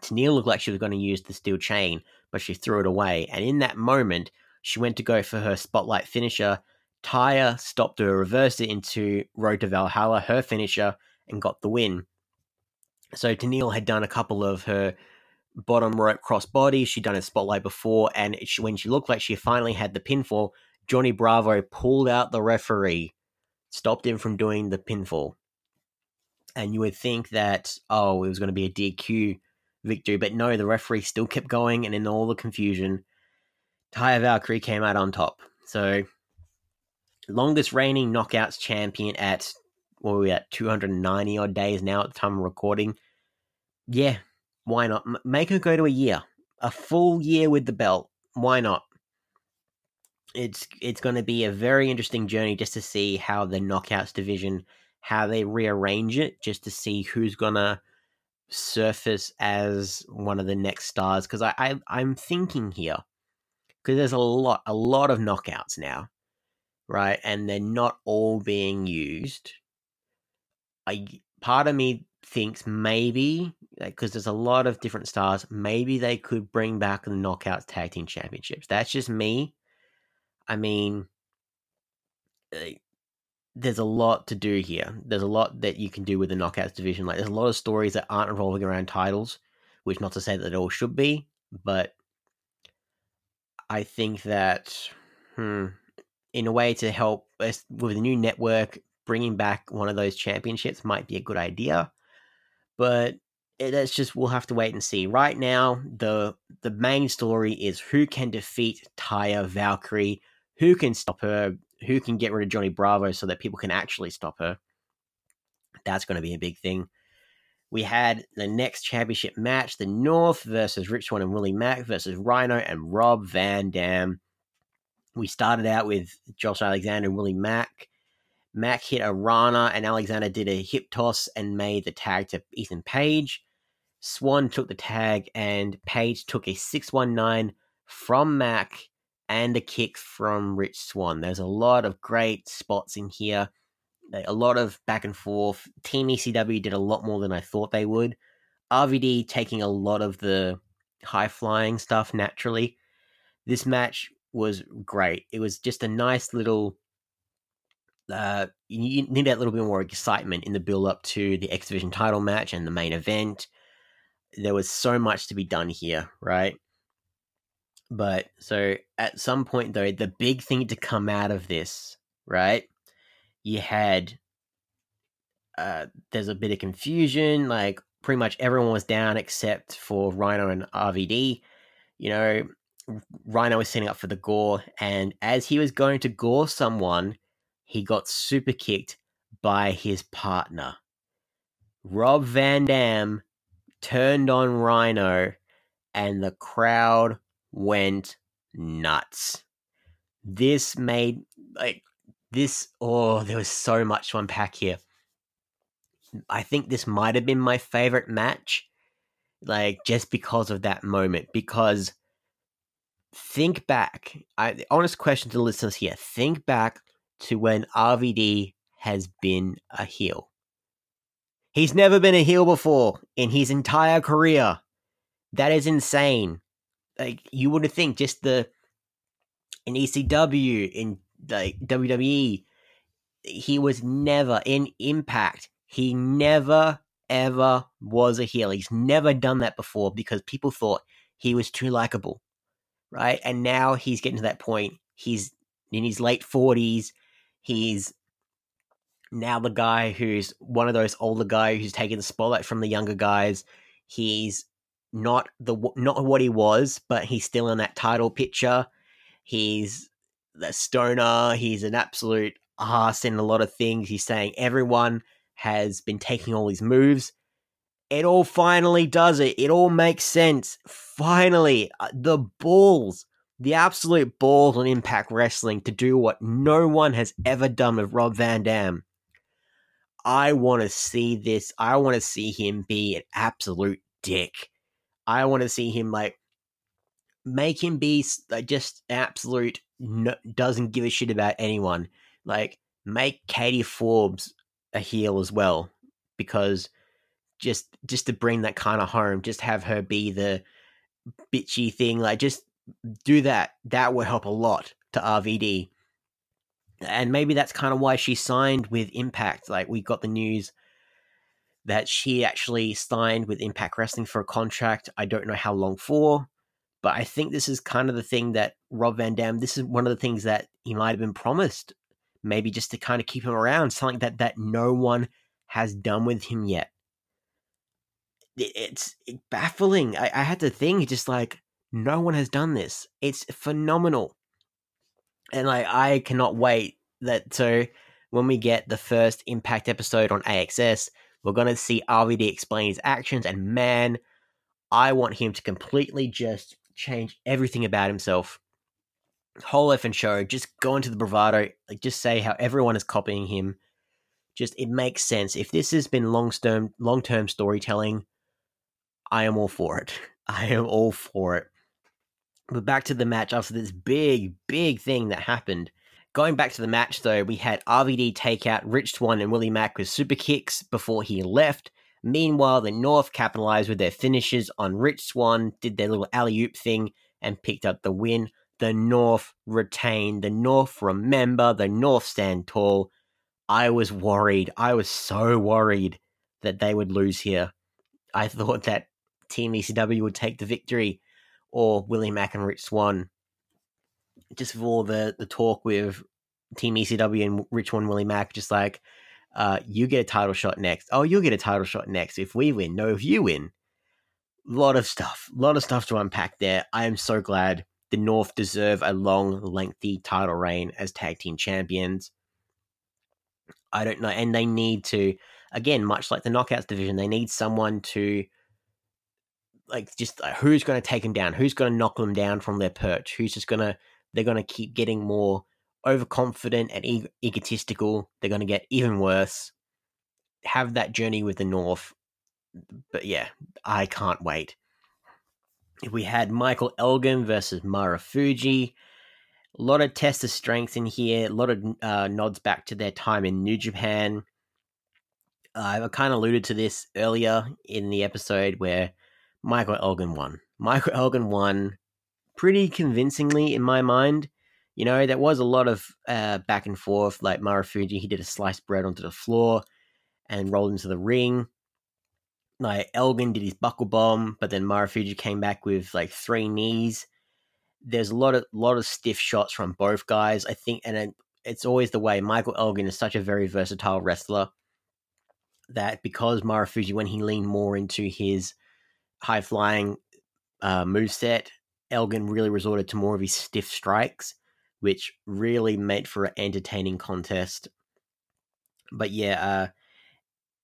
Tennille looked like she was going to use the steel chain, but she threw it away. And in that moment, she went to go for her spotlight finisher. Taya stopped her, reversed it into Road to Valhalla, her finisher, and got the win. So Tennille had done a couple of her bottom rope cross bodies. She'd done a spotlight before, and she, when she looked like she finally had the pinfall, Johnny Bravo pulled out the referee, stopped him from doing the pinfall. And you would think that, oh, it was going to be a DQ victory, but no, the referee still kept going, and in all the confusion, Taya Valkyrie came out on top. So, longest reigning knockouts champion at what are we at 290 odd days now at the time of recording. Yeah, why not? Make her go to a year, a full year with the belt. Why not? It's it's going to be a very interesting journey just to see how the knockouts division, how they rearrange it, just to see who's gonna surface as one of the next stars. Because I, I I'm thinking here, because there's a lot a lot of knockouts now, right? And they're not all being used. I part of me thinks maybe because there's a lot of different stars, maybe they could bring back the Knockouts Tag Team Championships. That's just me. I mean, there's a lot to do here. There's a lot that you can do with the Knockouts division. Like, there's a lot of stories that aren't revolving around titles, which not to say that it all should be, but I think that, hmm, in a way to help us with the new network, bringing back one of those championships might be a good idea. But that's just we'll have to wait and see. Right now, the the main story is who can defeat Taya Valkyrie, who can stop her, who can get rid of Johnny Bravo so that people can actually stop her. That's going to be a big thing. We had the next championship match, the North versus Rich Swann and Willie Mack versus Rhino and Rob Van Dam. We started out with Josh Alexander and Willie Mack. Mack hit a Rana, and Alexander did a hip toss and made the tag to Ethan Page. Swann took the tag, and Page took a 619 from Mack and a kick from Rich Swann. There's a lot of great spots in here, a lot of back and forth. Team ECW did a lot more than I thought they would. RVD taking a lot of the high flying stuff naturally. This match was great. It was just a nice little uh, you need that little bit more excitement in the build up to the X Division title match and the main event. There was so much to be done here, right? But so at some point, though, the big thing to come out of this, right? You had uh, there's a bit of confusion. Like pretty much everyone was down except for Rhino and RVD. You know, Rhino was setting up for the gore, and as he was going to gore someone, he got super kicked by his partner. Rob Van Dam turned on Rhino, and the crowd went nuts. This made like this. Oh, there was so much to unpack here. I think this might have been my favorite match, like just because of that moment. Because think back, I honest question to the listeners here: think back to when RVD has been a heel. He's never been a heel before in his entire career. That is insane. Like you would think just the in ECW, in like WWE, he was never in Impact. He never ever was a heel. He's never done that before because people thought he was too likable, right? And now he's getting to that point. He's in his late forties. He's now the guy who's one of those older guy who's taking the spotlight from the younger guys. He's not the not what he was, but he's still in that title picture. He's the stoner. He's an absolute ass in a lot of things. He's saying everyone has been taking all these moves. It all finally does it. It all makes sense. Finally, uh, the balls, the absolute balls on Impact Wrestling to do what no one has ever done with Rob Van Dam. I want to see this. I want to see him be an absolute dick. I want to see him like make him be like, just absolute no, doesn't give a shit about anyone. Like make Katie Forbes a heel as well because just just to bring that kind of home, just have her be the bitchy thing. Like just do that. That would help a lot to RVD. And maybe that's kind of why she signed with Impact. Like we got the news that she actually signed with Impact Wrestling for a contract. I don't know how long for, but I think this is kind of the thing that Rob Van Dam. This is one of the things that he might have been promised, maybe just to kind of keep him around, something that that no one has done with him yet. It's baffling. I, I had to think, just like no one has done this. It's phenomenal, and like I cannot wait that so when we get the first Impact episode on AXS, we're gonna see RVD explain his actions, and man, I want him to completely just change everything about himself. Whole effing show, just go into the bravado, like just say how everyone is copying him. Just it makes sense. If this has been long term long term storytelling, I am all for it. *laughs* I am all for it. But back to the match after this big, big thing that happened. Going back to the match though, we had RVD take out Rich Swann and Willie Mack with super kicks before he left. Meanwhile, the North capitalized with their finishes on Rich Swann, did their little alley oop thing, and picked up the win. The North retained. The North remember. The North stand tall. I was worried. I was so worried that they would lose here. I *laughs* thought that Team ECW would take the victory, or Willie Mack and Rich Swann. Just for all the, the talk with Team ECW and Rich Swann, Willie Mack, just like, uh, you get a title shot next. Oh, you'll get a title shot next if we win. No, if you win. Lot of stuff. Lot of stuff to unpack there. I am so glad the North deserve a long, lengthy title reign as tag team champions. I don't know. And they need to, again, much like the Knockouts division, they need someone to, like, just uh, who's going to take them down? Who's going to knock them down from their perch? Who's just going to, they're going to keep getting more overconfident and e- egotistical. They're going to get even worse. Have that journey with the North. But yeah, I can't wait. We had Michael Elgin versus Marufuji. A lot of test of strength in here. A lot of uh, nods back to their time in New Japan. Uh, I kind of alluded to this earlier in the episode where Michael Elgin won. Michael Elgin won pretty convincingly in my mind. You know, there was a lot of uh, back and forth. Like Marufuji, he did a sliced bread onto the floor and rolled into the ring. Like Elgin did his buckle bomb, but then Marufuji came back with like three knees. There's a lot of lot of stiff shots from both guys. I think, and it's always the way. Michael Elgin is such a very versatile wrestler that because Marufuji, when he leaned more into his high flying uh, move set, Elgin really resorted to more of his stiff strikes which really made for an entertaining contest. But yeah, uh,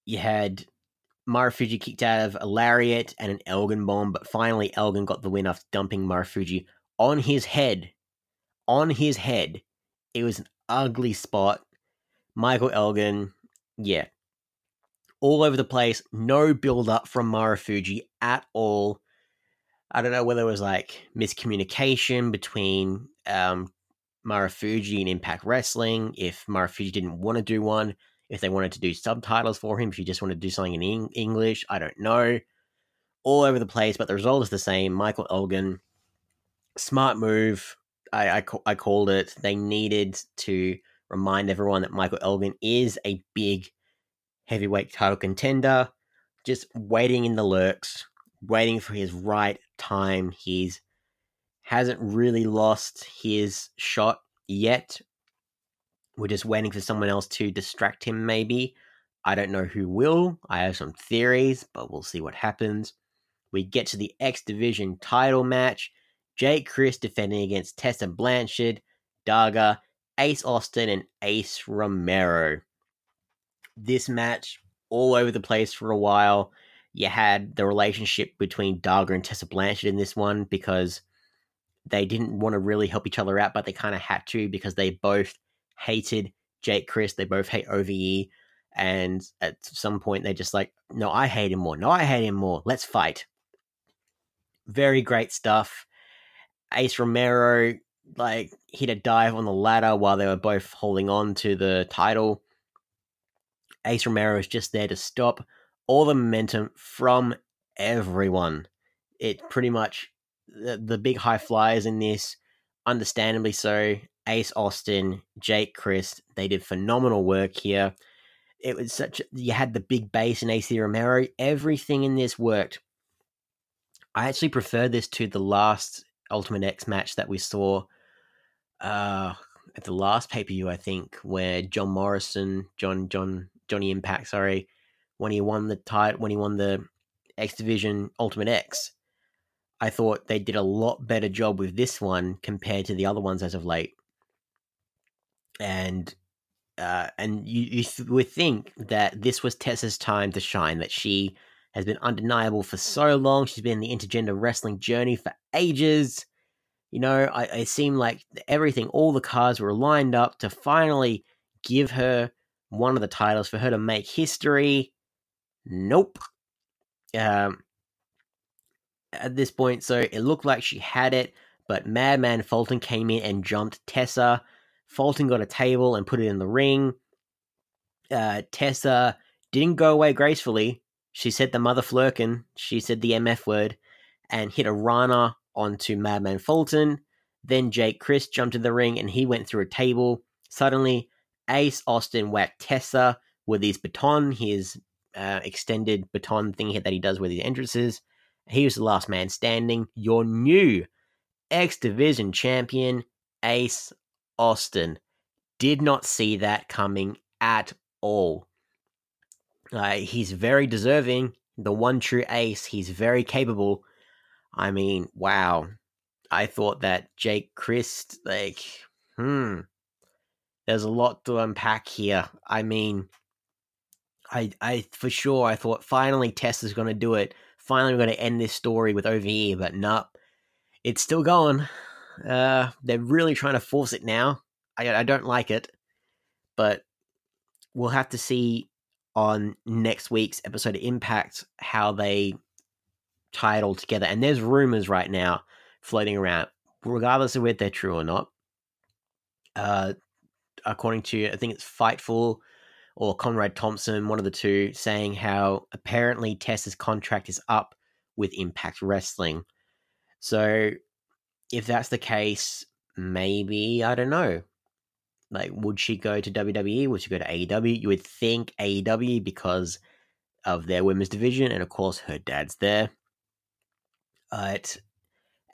you had Marufuji kicked out of a lariat and an Elgin bomb, but finally Elgin got the win after dumping Marufuji on his head. On his head. It was an ugly spot. Michael Elgin, yeah. All over the place. No build up from Marufuji at all. I don't know whether it was like miscommunication between um, Marufuji and Impact Wrestling, if Marufuji didn't want to do one, if they wanted to do subtitles for him, if you just want to do something in English, I don't know. All over the place, but the result is the same. Michael Elgin, smart move. I, I, I called it. They needed to remind everyone that Michael Elgin is a big heavyweight title contender, just waiting in the lurks, waiting for his right time. He's hasn't really lost his shot yet. We're just waiting for someone else to distract him, maybe. I don't know who will. I have some theories, but we'll see what happens. We get to the X Division title match. Jake Crist defending against Tessa Blanchard, Daga, Ace Austin, and Ace Romero. This match, all over the place for a while. You had the relationship between Daga and Tessa Blanchard in this one because they didn't want to really help each other out, but they kind of had to because they both hated Jake Crist. They both hate OVE. And at some point, they're just like, no, I hate him more. No, I hate him more. Let's fight. Very great stuff. Ace Romero, like, hit a dive on the ladder while they were both holding on to the title. Ace Romero is just there to stop all the momentum from everyone. It pretty much, the, the big high flyers in this, understandably so, Ace Austin, Jake Crist, they did phenomenal work here. It was such you had the big bass in Ace Romero. Everything in this worked. I actually prefer this to the last Ultimate X match that we saw uh, at the last pay per view. I think where John Morrison, John John Johnny Impact, sorry, when he won the title, when he won the X Division Ultimate X. I thought they did a lot better job with this one compared to the other ones as of late and uh, and you, you would think that this was Tessa's time to shine. That she has been undeniable for so long. She's been in the intergender wrestling journey for ages. You know, I, it seemed like everything, all the cards were lined up to finally give her one of the titles for her to make history. Nope. Um, at this point, so it looked like she had it, but Madman Fulton came in and jumped Tessa Fulton got a table and put it in the ring. Uh, Tessa didn't go away gracefully. She said the mother flirkin. She said the MF word and hit a Rana onto Madman Fulton. Then Jake Crist jumped in the ring and he went through a table. Suddenly, Ace Austin whacked Tessa with his baton, his uh, extended baton thing that he does with his entrances. He was the last man standing. Your new X Division champion, Ace Austin. Did not see that coming at all. Uh, he's very deserving. The one true ace. He's very capable. I mean, wow. I thought that Jake Crist, like, hmm. There's a lot to unpack here. I mean, I, I for sure, I thought finally Tessa's going to do it. Finally, we're going to end this story with OVE, but nope. It's still going. Uh, they're really trying to force it now. I, I don't like it, but we'll have to see on next week's episode of Impact how they tie it all together. And there's rumors right now floating around, regardless of whether they're true or not. Uh, according to I think it's Fightful or Conrad Thompson, one of the two, saying how apparently Tessa's contract is up with Impact Wrestling. So if that's the case, maybe I don't know. Like, would she go to WWE? Would she go to AEW? You would think AEW because of their women's division, and of course, her dad's there. But,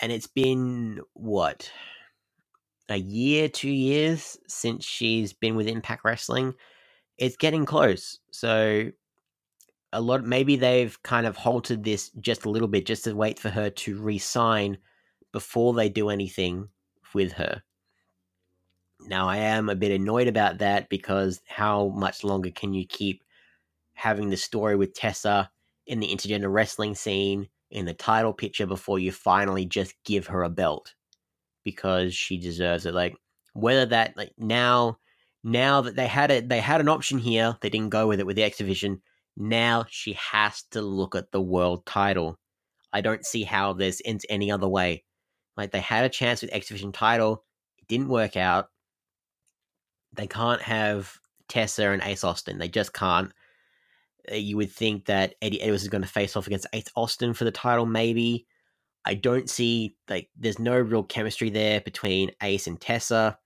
and it's been what a year, two years since she's been with Impact Wrestling. It's getting close. So, a lot, maybe they've kind of halted this just a little bit just to wait for her to resign before they do anything with her. Now, I am a bit annoyed about that because how much longer can you keep having the story with Tessa in the intergender wrestling scene in the title picture before you finally just give her a belt because she deserves it? Like whether that like now now that they had it they had an option here, they didn't go with it with the X Division. Now she has to look at the world title. I don't see how this ends any other way. Like they had a chance with X Division title, it didn't work out they can't have Tessa and Ace Austin. They just can't. Uh, you would think that Eddie Edwards is going to face off against Ace Austin for the title, maybe. I don't see like there's no real chemistry there between Ace and Tessa.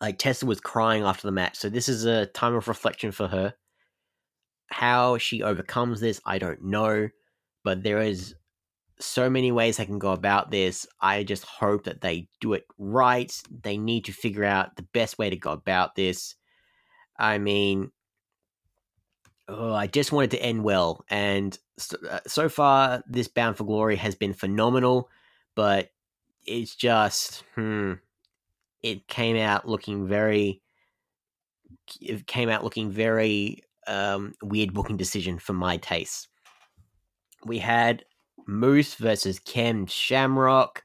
Like Tessa was crying after the match, so this is a time of reflection for her. How she overcomes this, I don't know, but there is so many ways they can go about this. I just hope that they do it right. They need to figure out the best way to go about this. I mean, oh, I just wanted to end well, and so, uh, so far this Bound for Glory has been phenomenal, but it's just hmm, it came out looking very, it came out looking very um, weird booking decision for my taste. We had Moose versus Ken Shamrock.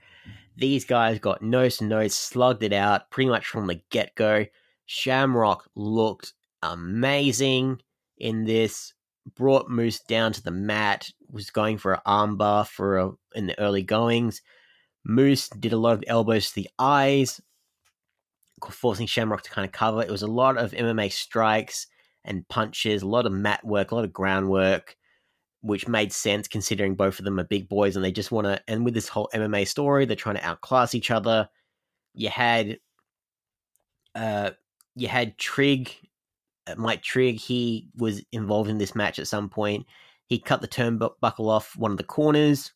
These guys got nose to nose, slugged it out pretty much from the get go. Shamrock looked amazing in this, brought Moose down to the mat, was going for an armbar for a, in the early goings. Moose did a lot of elbows to the eyes, forcing Shamrock to kind of cover. It was a lot of MMA strikes and punches, a lot of mat work, a lot of groundwork which made sense considering both of them are big boys and they just want to. And with this whole MMA story, they're trying to outclass each other. You had, uh, you had Trig, Mike Trig. He was involved in this match at some point. He cut the turnbuckle off one of the corners.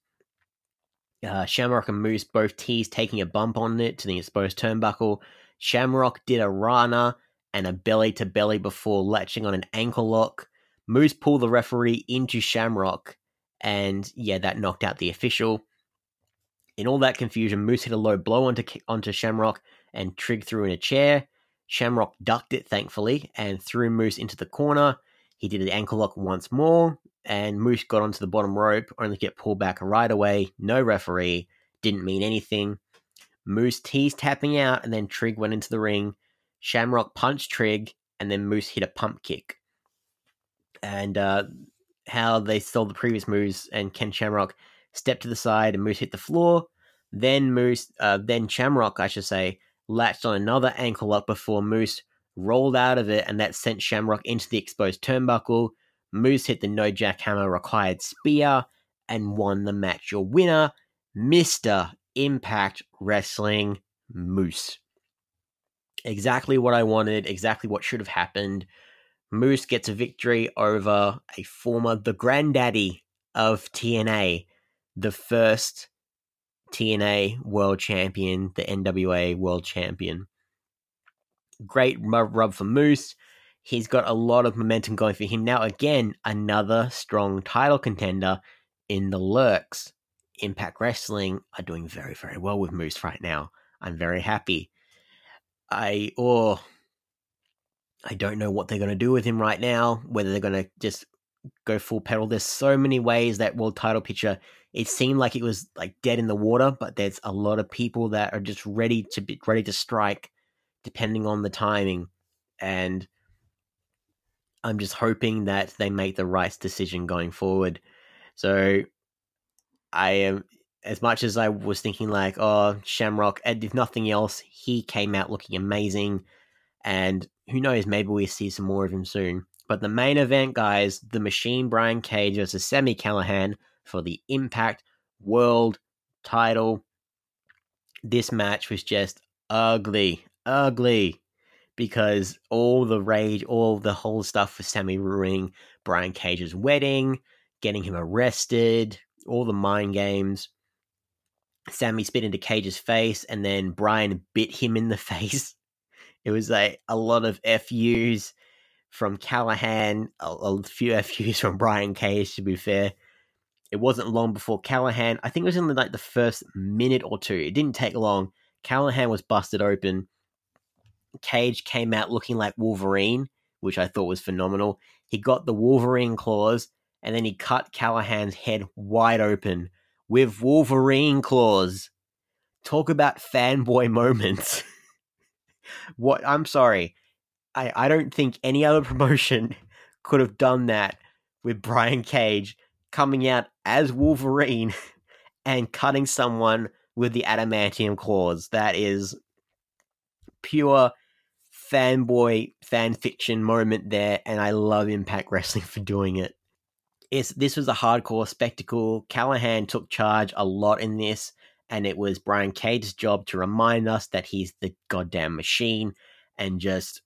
Uh, Shamrock and Moose both teased taking a bump on it to the exposed turnbuckle. Shamrock did a Rana and a belly to belly before latching on an ankle lock. Moose pulled the referee into Shamrock, and yeah, that knocked out the official. In all that confusion, Moose hit a low blow onto onto Shamrock and Trig threw in a chair. Shamrock ducked it, thankfully, and threw Moose into the corner. He did an ankle lock once more, and Moose got onto the bottom rope, only to get pulled back right away. No referee, didn't mean anything. Moose teased tapping out, and then Trig went into the ring. Shamrock punched Trig, and then Moose hit a pump kick and uh, how they stole the previous moves, and Ken Shamrock stepped to the side and Moose hit the floor. Then Moose, uh, then Shamrock, I should say, latched on another ankle lock before Moose rolled out of it, and that sent Shamrock into the exposed turnbuckle. Moose hit the no jackhammer required spear and won the match. Your winner, Mister Impact Wrestling Moose. Exactly what I wanted. Exactly what should have happened. Moose gets a victory over a former, the granddaddy of TNA, the first TNA world champion, the NWA world champion. Great rub for Moose. He's got a lot of momentum going for him now. Again, another strong title contender in the lurks. Impact Wrestling are doing very, very well with Moose right now. I'm very happy. I, oh, I don't know what they're going to do with him right now, whether they're going to just go full pedal. There's so many ways that world title picture, it seemed like it was like dead in the water, but there's a lot of people that are just ready to be ready to strike depending on the timing. And I'm just hoping that they make the right decision going forward. So I am as much as I was thinking like, oh, Shamrock, and if nothing else, he came out looking amazing. And who knows, maybe we see some more of him soon. But the main event, guys, the Machine Brian Cage versus Sami Callihan for the Impact World title. This match was just ugly, ugly, because all the rage, all the whole stuff for Sami ruining Brian Cage's wedding, getting him arrested, all the mind games. Sami spit into Cage's face, and then Brian bit him in the *laughs* face it was a, a lot of FUs from Callihan, a, a few FUs from Brian Cage, to be fair. It wasn't long before Callihan, I think it was in like the first minute or two. It didn't take long. Callihan was busted open. Cage came out looking like Wolverine, which I thought was phenomenal. He got the Wolverine claws, and then he cut Callihan's head wide open with Wolverine claws. Talk about fanboy *laughs* moments. what I'm sorry. I, I don't think any other *laughs* promotion could have done that with Brian Cage coming out as Wolverine *laughs* and cutting someone with the adamantium claws. That is pure fanboy fan fiction moment there, and I love Impact Wrestling *laughs* for doing it. It's, this was a hardcore spectacle. Callihan took charge a lot in this and it was Brian Cage's job to remind us that he's the goddamn machine and just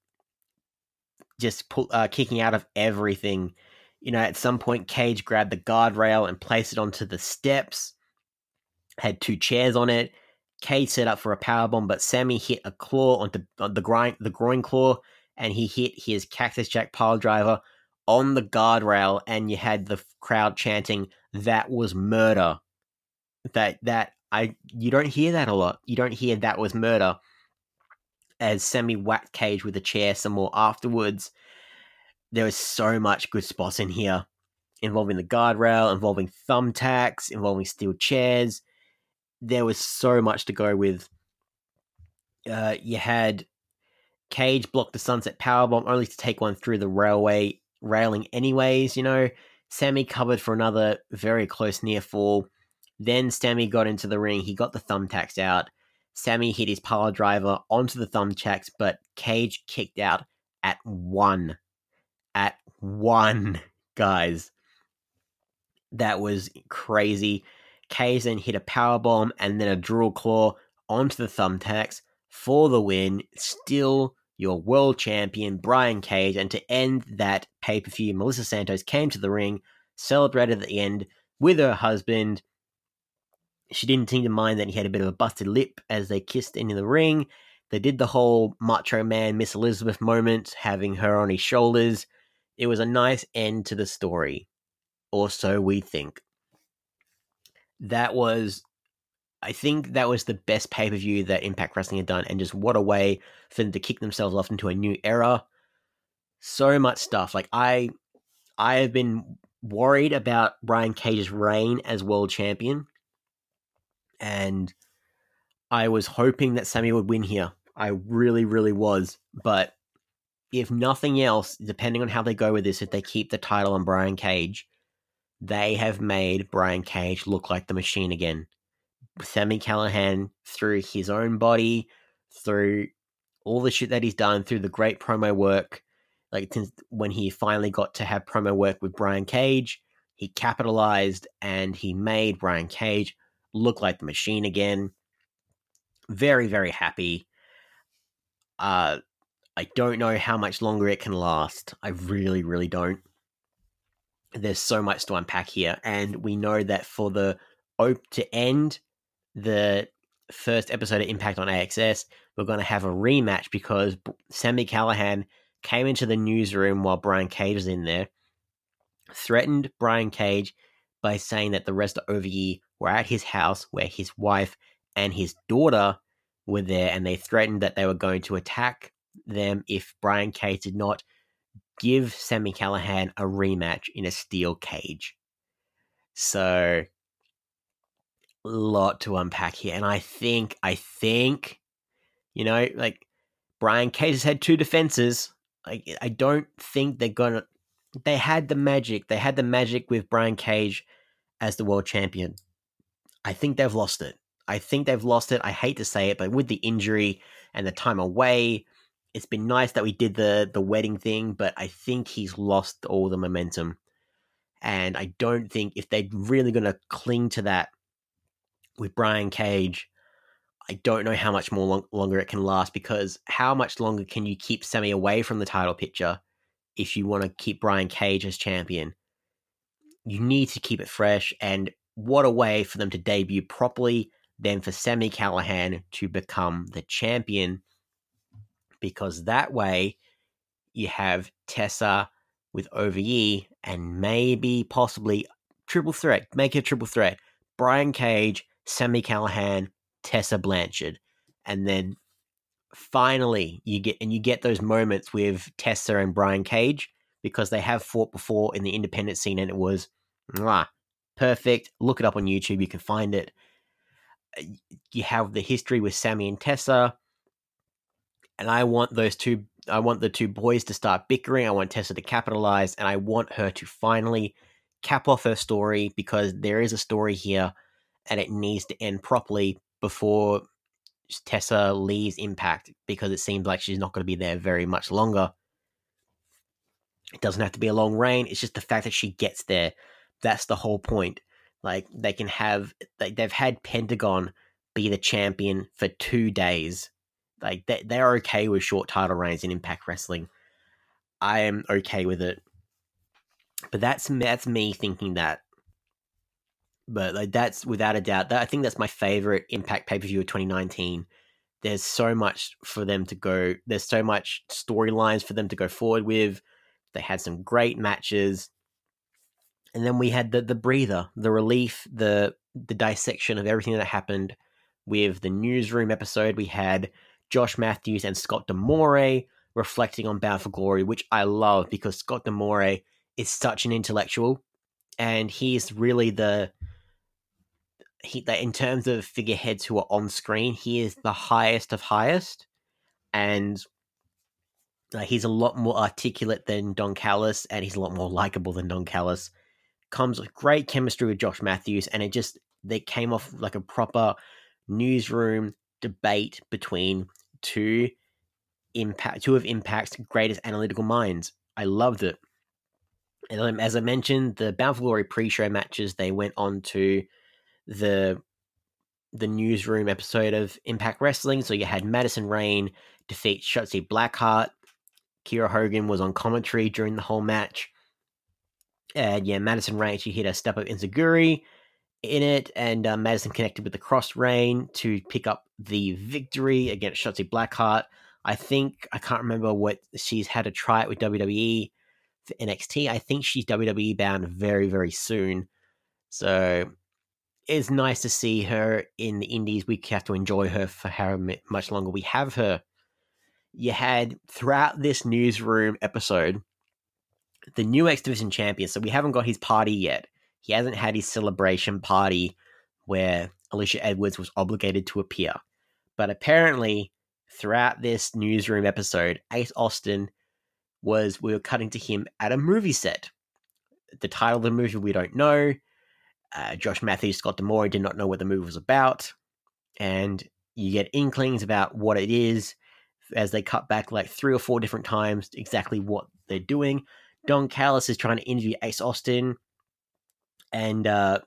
just pull, uh, kicking out of everything. You know, at some point, Cage grabbed the guardrail and placed it onto the steps. had two chairs on it. Cage set up for a power bomb, but Sami hit a claw onto on the groin, the groin claw, and he hit his Cactus Jack pile driver on the guardrail, and you had the crowd chanting, "That was murder." That that I you don't hear that a lot. You don't hear that was murder. As Sami whacked Cage with a chair some more afterwards. There was so much good spots in here, involving the guardrail, involving thumbtacks, involving steel chairs. There was so much to go with. Uh, you had Cage block the sunset powerbomb only to take one through the railway railing anyways, you know. Sami covered for another very close near fall. Then Sami got into the ring. He got the thumbtacks out. Sami hit his power driver onto the thumbtacks, but Cage kicked out at one. At one, *laughs* guys. That was crazy. Cage then hit a power bomb and then a drill claw onto the thumbtacks for the win. Still your world champion, Brian Cage. And to end that pay per view, Melissa Santos came to the ring, celebrated at the end with her husband. She didn't seem to mind that he had a bit of a busted lip as they kissed into the ring. They did the whole Macho Man Miss Elizabeth moment, having her on his shoulders. It was a nice end to the story, or so we think. That was I think that was the best pay per view that Impact Wrestling had done, and just what a way for them to kick themselves off into a new era. So much stuff. Like I, I have been worried about Brian Cage's reign as world champion, and I was hoping that Sami would win here. I really, really was. But if nothing else, depending on how they go with this, if they keep the title on Brian Cage, they have made Brian Cage look like the machine again. Sami Callihan through his own body, through all the shit that he's done, through the great promo work. Like when he finally got to have promo work with Brian Cage, he capitalized and he made Brian Cage look like the machine again. Very, very happy. Uh, I don't know how much longer it can last. I really, really don't. There's so much to unpack here, and we know that for the Ope to end, the first episode of Impact on AXS, we're going to have a rematch because Sami Callihan came into the newsroom while Brian Cage was in there, threatened Brian Cage by saying that the rest of OVE were at his house where his wife and his daughter were there, and they threatened that they were going to attack them if Brian Cage did not give Sami Callihan a rematch in a steel cage. So lot to unpack here, and I think, I think, you know, like Brian Cage has had two defenses. Like, I don't think they're gonna. They had the magic. They had the magic with Brian Cage as the world champion. I think they've lost it. I think they've lost it. I hate to say it, but with the injury and the time away, it's been nice that we did the the wedding thing, but I think he's lost all the momentum. And I don't think if they're really going to cling to that with Brian Cage, I don't know how much more long- longer it can last because how much longer can you keep Sami away from the title picture if you want to keep Brian Cage as champion? You need to keep it fresh, and what a way for them to debut properly than for Sami Callihan to become the champion because that way you have Tessa with OVE and maybe possibly triple threat, make it a triple threat. Brian Cage, Sami Callihan, Tessa Blanchard, and then finally you get and you get those moments with Tessa and Brian Cage because they have fought before in the independent scene and it was mwah, perfect. Look it up on YouTube, you can find it. Uh, you have the history with Sami and Tessa, and I want those two. I want the two boys to start bickering. I want Tessa to capitalize, and I want her to finally cap off her story because there is a story here and it needs to end properly before Tessa leaves Impact because it seems like she's not going to be there very much longer. It doesn't have to be a long reign. It's just the fact that she gets there. That's the whole point. Like they can have, like they've had Pentagon be the champion for two days. Like they they're okay with short title reigns in Impact Wrestling. I am okay with it. But that's that's me thinking that but like that's without a doubt. That I think that's my favorite Impact pay per view of 2019. There's so much for them to go. There's so much storylines for them to go forward with. They had some great matches, and then we had the the breather, the relief, the the dissection of everything that happened with the newsroom episode. We had Josh Matthews and Scott D'Amore reflecting on Bound for Glory, which I love because Scott D'Amore is such an intellectual, and he's really the he that in terms of figureheads who are on screen, he is the highest of highest, and uh, he's a lot more articulate than Don Callis, and he's a lot more likable than Don Callis. Comes with great chemistry with Josh Matthews, and it just they came off like a proper newsroom debate between two impact two of Impact's greatest analytical minds. I loved it. And as I mentioned, the Bound for Glory pre-show matches they went on to the the newsroom episode of Impact Wrestling. So you had Madison Rayne defeat Shotzi Blackheart. Kiera Hogan was on commentary during the whole match. And yeah, Madison Rayne, she hit a step up in Enzuigiri in it, and uh, Madison connected with the Cross Rayne to pick up the victory against Shotzi Blackheart. I think, I can't remember what she's had to try it with WWE for NXT. I think she's WWE bound very, very soon. So it's nice to see her in the indies. We have to enjoy her for how much longer we have her. You had throughout this newsroom episode the new X Division champion. So we haven't got his party yet. He hasn't had his celebration party where Alisha Edwards was obligated to appear. But apparently, throughout this newsroom episode, Ace Austin was we were cutting to him at a movie set. The title of the movie we don't know. Uh, Josh Matthews, Scott D'Amore did not know what the movie was about, and you get inklings about what it is as they cut back like three or four different times exactly what they're doing. Don Callis is trying to interview Ace Austin, and uh,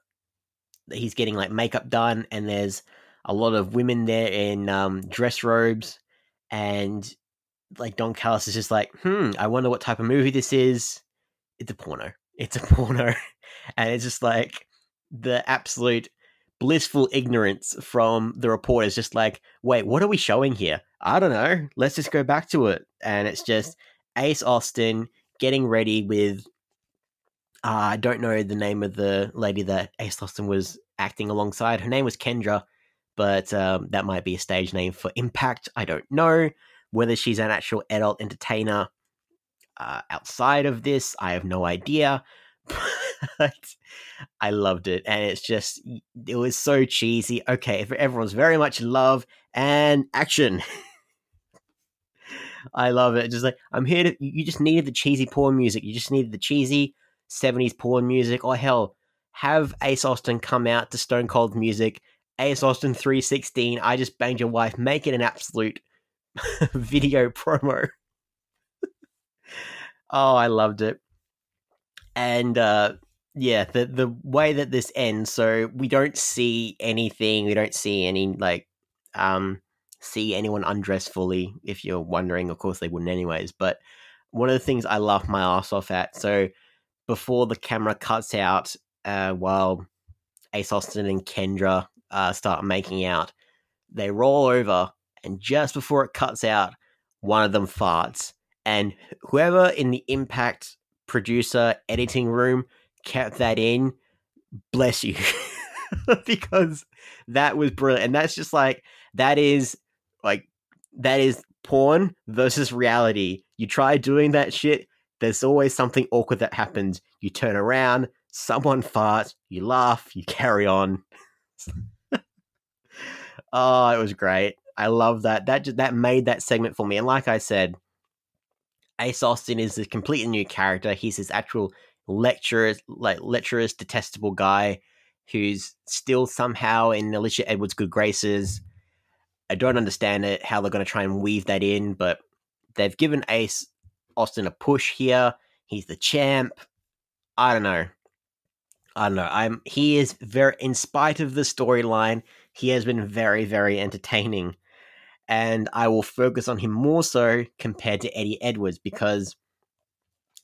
he's getting like makeup done, and there's a lot of women there in um, dress robes, and like Don Callis is just like, hmm, I wonder what type of movie this is. It's a porno. It's a *laughs* porno, and it's just like the absolute blissful ignorance from the reporters just like wait what are we showing here? I don't know. Let's just go back to it. And it's just ace austin getting ready with uh, i don't know the name of the lady that ace austin was acting alongside her name was kendra but um, that might be a stage name for impact i don't know whether she's an actual adult entertainer uh, outside of this i have no idea *laughs* but I loved it, and it's just it was so cheesy. Okay, everyone's very much in love and action. *laughs* I love it. Just like I'm here to. You just needed the cheesy porn music. You just needed the cheesy '70s porn music. Or hell, have Ace Austin come out to Stone Cold music. Ace Austin 316. I just banged your wife. Make it an absolute *laughs* video promo. *laughs* oh, I loved it and uh, yeah, the the way that this ends, so we don't see anything, we don't see any like um see anyone undress fully. If you're wondering, of course they wouldn't anyways. But one of the things I laugh my ass off at, so before the camera cuts out, uh, while Ace Austin and Kendra uh, start making out, they roll over, and just before it cuts out, one of them farts, and whoever in the Impact producer editing room kept that in, bless you. *laughs* because that was brilliant. And that's just like that is like that is porn versus reality. You try doing that shit, there's always something awkward that happens. You turn around, someone farts, you laugh, you *laughs* carry on. oh, it was great. I love that. That just, that made that segment for me. And like I said, Ace Austin is a completely new character. He's his actual lecturer, like lecturer's detestable guy who's still somehow in Alisha Edwards' good graces. I don't understand it how they're going to try and weave that in, but they've given Ace Austin a push here. He's the champ. I don't know. I don't know. I'm he is very in spite of the storyline, he has been very very entertaining and I will focus on him more so compared to Eddie Edwards because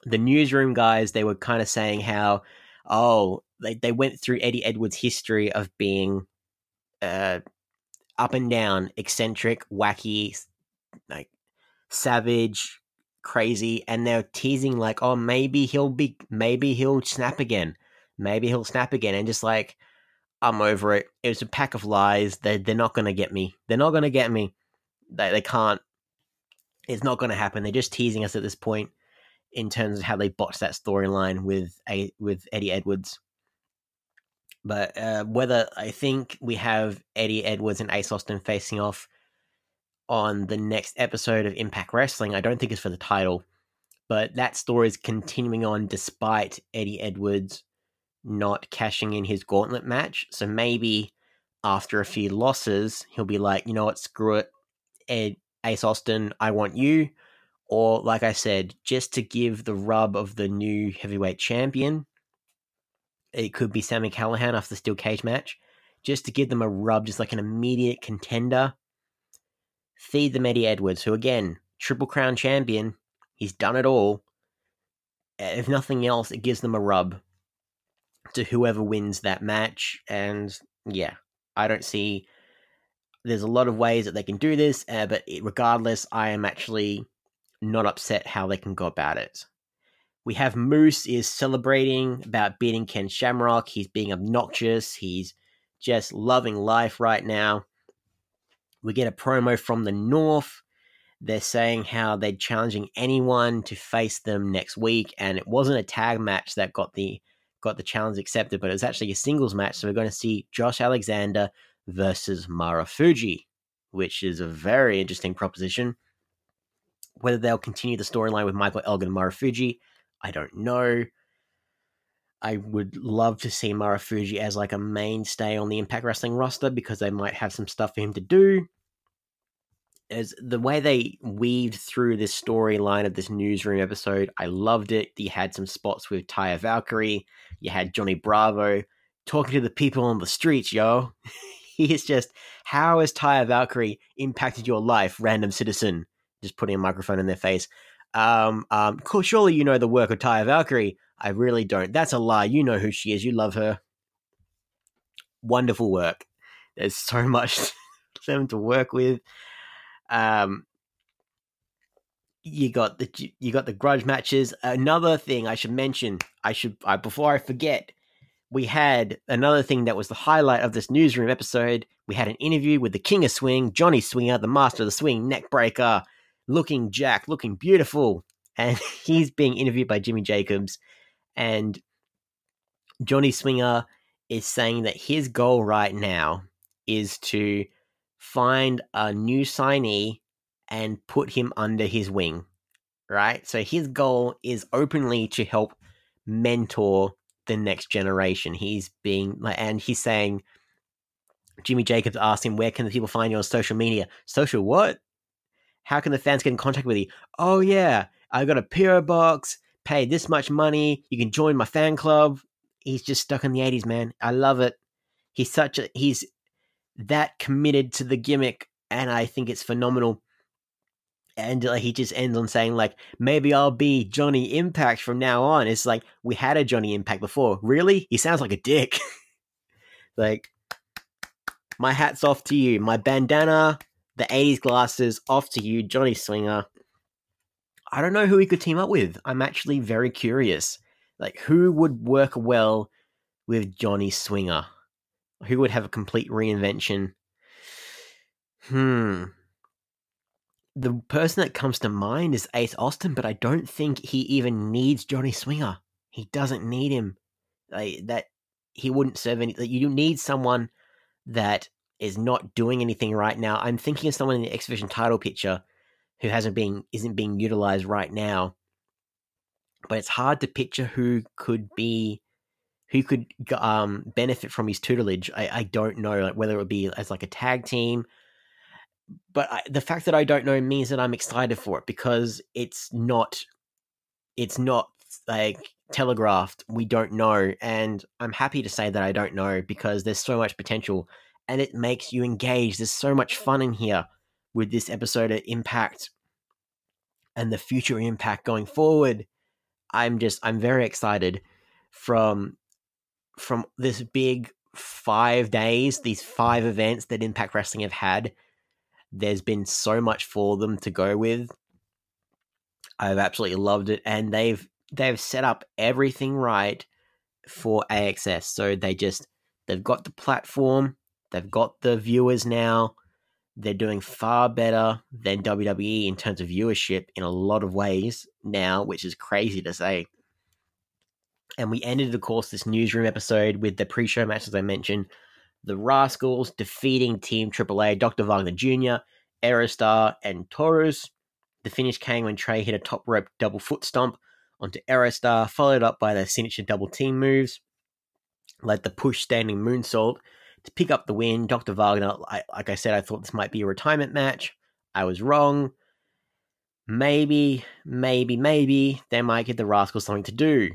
the newsroom guys they were kind of saying how oh they they went through Eddie Edwards' history of being uh up and down, eccentric, wacky, like savage, crazy, and they're teasing like, oh, maybe he'll be, maybe he'll snap again, maybe he'll snap again, and just like, I'm over it. It was a pack of lies. They they're not gonna get me. They're not gonna get me. They they can't. It's not gonna happen. They're just teasing us at this point in terms of how they botched that storyline with a with Eddie Edwards. But uh, whether I think we have Eddie Edwards and Ace Austin facing off on the next episode of Impact Wrestling, I don't think it's for the title. But that story is continuing on despite Eddie Edwards not cashing in his gauntlet match. So maybe after a few losses, he'll be like, you know what, screw it. Ed, Ace Austin, I want you. Or, like I said, just to give the rub of the new heavyweight champion, it could be Sami Callihan after the steel cage match, just to give them a rub, just like an immediate contender. Feed them Eddie Edwards, who again, Triple Crown champion, he's done it all. If nothing else, it gives them a rub to whoever wins that match. And yeah, I don't see. There's a lot of ways that they can do this, uh, but regardless, I am actually not upset how they can go about it. We have Moose is celebrating about beating Ken Shamrock. He's being obnoxious. He's just loving life right now. We get a promo from the North. They're saying how they're challenging anyone to face them next week, and it wasn't a tag match that got the got the challenge accepted, but it was actually a singles match. So we're going to see Josh Alexander versus Marufuji, which is a very interesting proposition. Whether they'll continue the storyline with Michael Elgin and Marufuji, I don't know. I would love to see Marufuji as like a mainstay on the Impact Wrestling roster because they might have some stuff for him to do. As the way they weaved through this storyline of this newsroom episode, I loved it. You had some spots with Taya Valkyrie, you had Johnny Bravo talking to the people on the streets, yo. *laughs* he is just, how has Taya Valkyrie impacted your life, random citizen? Just putting a microphone in their face. Um, um, cool, surely you know the work of Taya Valkyrie. I really don't. That's a lie. You know who she is. You love her. Wonderful work. There's so *laughs* much them to work with. Um, you got the you got the grudge matches. Another thing I should mention, I should I, before I forget, we had another thing that was the highlight of this newsroom episode. We had an interview with the King of Swing, Johnny Swinger, the Master of the Swing, Neckbreaker, looking Jack, looking beautiful, and *laughs* he's being interviewed by Jimmy Jacobs, and Johnny Swinger is saying that his goal right now is to find a new signee and put him under his wing, right? So his goal is openly to help mentor the next generation. He's being and he's saying Jimmy Jacobs asked him, "Where can the people find you on social media?" Social what? How can the fans get in contact with you? Oh yeah, I got a PO box. Pay this much money. You can join my fan club. He's just stuck in the eighties, man. I love it. He's such a he's that committed to the gimmick, and I think it's phenomenal and like he just ends on saying like maybe I'll be Johnny Impact from now on. It's like we had a Johnny Impact before. Really? He sounds like a dick. *laughs* like my hat's off to you. My bandana, the 80s glasses off to you, Johnny Swinger. I don't know who he could team up with. I'm actually very curious. Like who would work well with Johnny Swinger? Who would have a complete reinvention? Hmm the person that comes to mind is Ace Austin, but I don't think he even needs Johnny Swinger. He doesn't need him. Like that, he wouldn't serve any. Like, you need someone that is not doing anything right now. I'm thinking of someone in the X Division title picture who hasn't been isn't being utilized right now. But it's hard to picture who could be who could um, benefit from his tutelage. I, I don't know like whether it would be as like a tag team but I, the fact that I don't know means that I'm excited for it because it's not it's not like telegraphed. We don't know, and I'm happy to say that I don't know because there's so much potential, and it makes you engage. There's so much fun in here with this episode of Impact and the future Impact going forward. I'm just I'm very excited from from this big five days, these five events that Impact Wrestling have had, there's been so much for them to go with. I've absolutely loved it, and they've they've set up everything right for AXS. So they just they've got the platform, they've got the viewers now. They're doing far better than WWE in terms of viewership in a lot of ways now, which is crazy to say. And we ended, of course, this newsroom episode with the pre-show match, as I mentioned. The Rascalz defeating Team AAA, Dr. Wagner Jr., Aerostar, and Taurus. The finish came when Trey hit a top rope double foot stomp onto Aerostar, followed up by their signature double team moves, like the push standing moonsault to pick up the win. Dr. Wagner, I, like I said, I thought this might be a retirement match. I was wrong. Maybe, maybe, maybe they might give the Rascalz something to do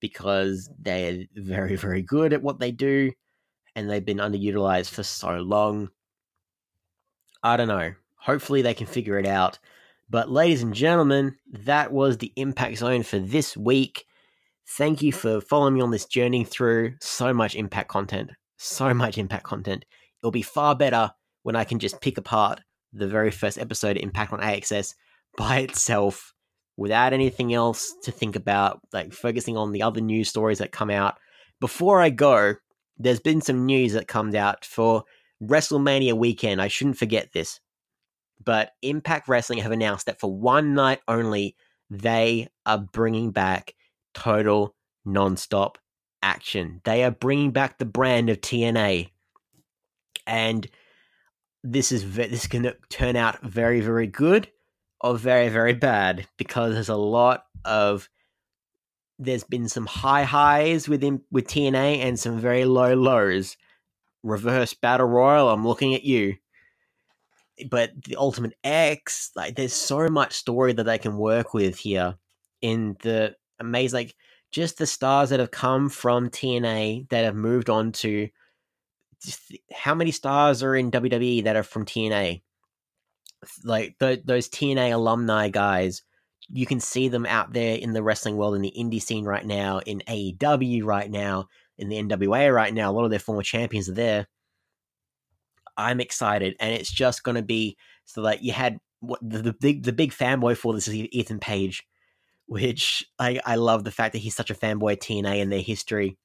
because they're very, very good at what they do and they've been underutilized for so long. I don't know. Hopefully they can figure it out. But, ladies and gentlemen, that was the Impact Zone for this week. Thank you for following me on this journey through so much Impact content. So much Impact content. It'll be far better when I can just pick apart the very first episode Impact on AXS by itself without anything else to think about, like focusing on the other news stories that come out. Before I go, there's been some news that comes out for WrestleMania weekend. I shouldn't forget this. But Impact Wrestling have announced that for one night only, they are bringing back total non-stop action. They are bringing back the brand of TNA. And this is this can turn out very very good or very very bad because there's a lot of there's been some high highs within with TNA and some very low lows. Reverse battle royal, I'm looking at you. But the Ultimate X, like there's so much story that they can work with here in the amazing like just the stars that have come from TNA that have moved on to how many stars are in WWE that are from TNA? Like those TNA alumni guys, you can see them out there in the wrestling world, in the indie scene right now, in AEW right now, in the NWA right now. A lot of their former champions are there. I'm excited, and it's just going to be so like you had what the, the big the big fanboy for this is Ethan Page, which I I love the fact that he's such a fanboy of TNA and their history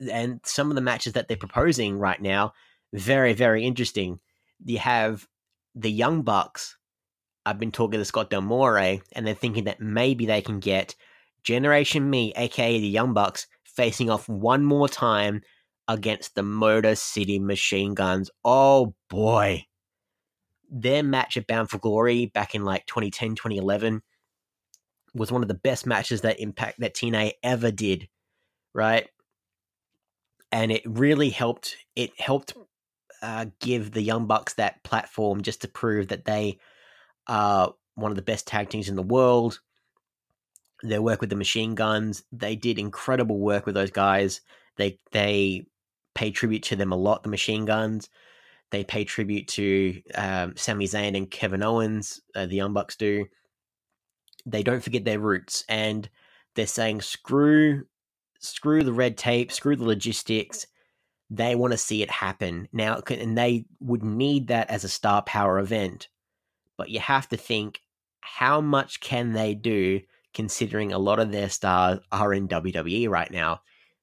and some of the matches that they're proposing right now, very, very interesting. You have the Young Bucks. I've been talking to Scott D'Amore, and they're thinking that maybe they can get Generation Me, aka the Young Bucks, facing off one more time against the Motor City Machine Guns. Oh boy. Their match at Bound for Glory back in like 2010, 2011 was one of the best matches that Impact that TNA ever did, right? and it really helped. It helped uh, give the Young Bucks that platform just to prove that they are one of the best tag teams in the world. Their work with the machine guns, they did incredible work with those guys. They they pay tribute to them a lot. The machine guns, they pay tribute to um, Sami Zayn and Kevin Owens. Uh, the Young Bucks do. They don't forget their roots, and they're saying screw screw the red tape, screw the logistics. They want to see it happen now, and they would need that as a star power event. But you have to think how much can they do considering a lot of their stars are in WWE right now.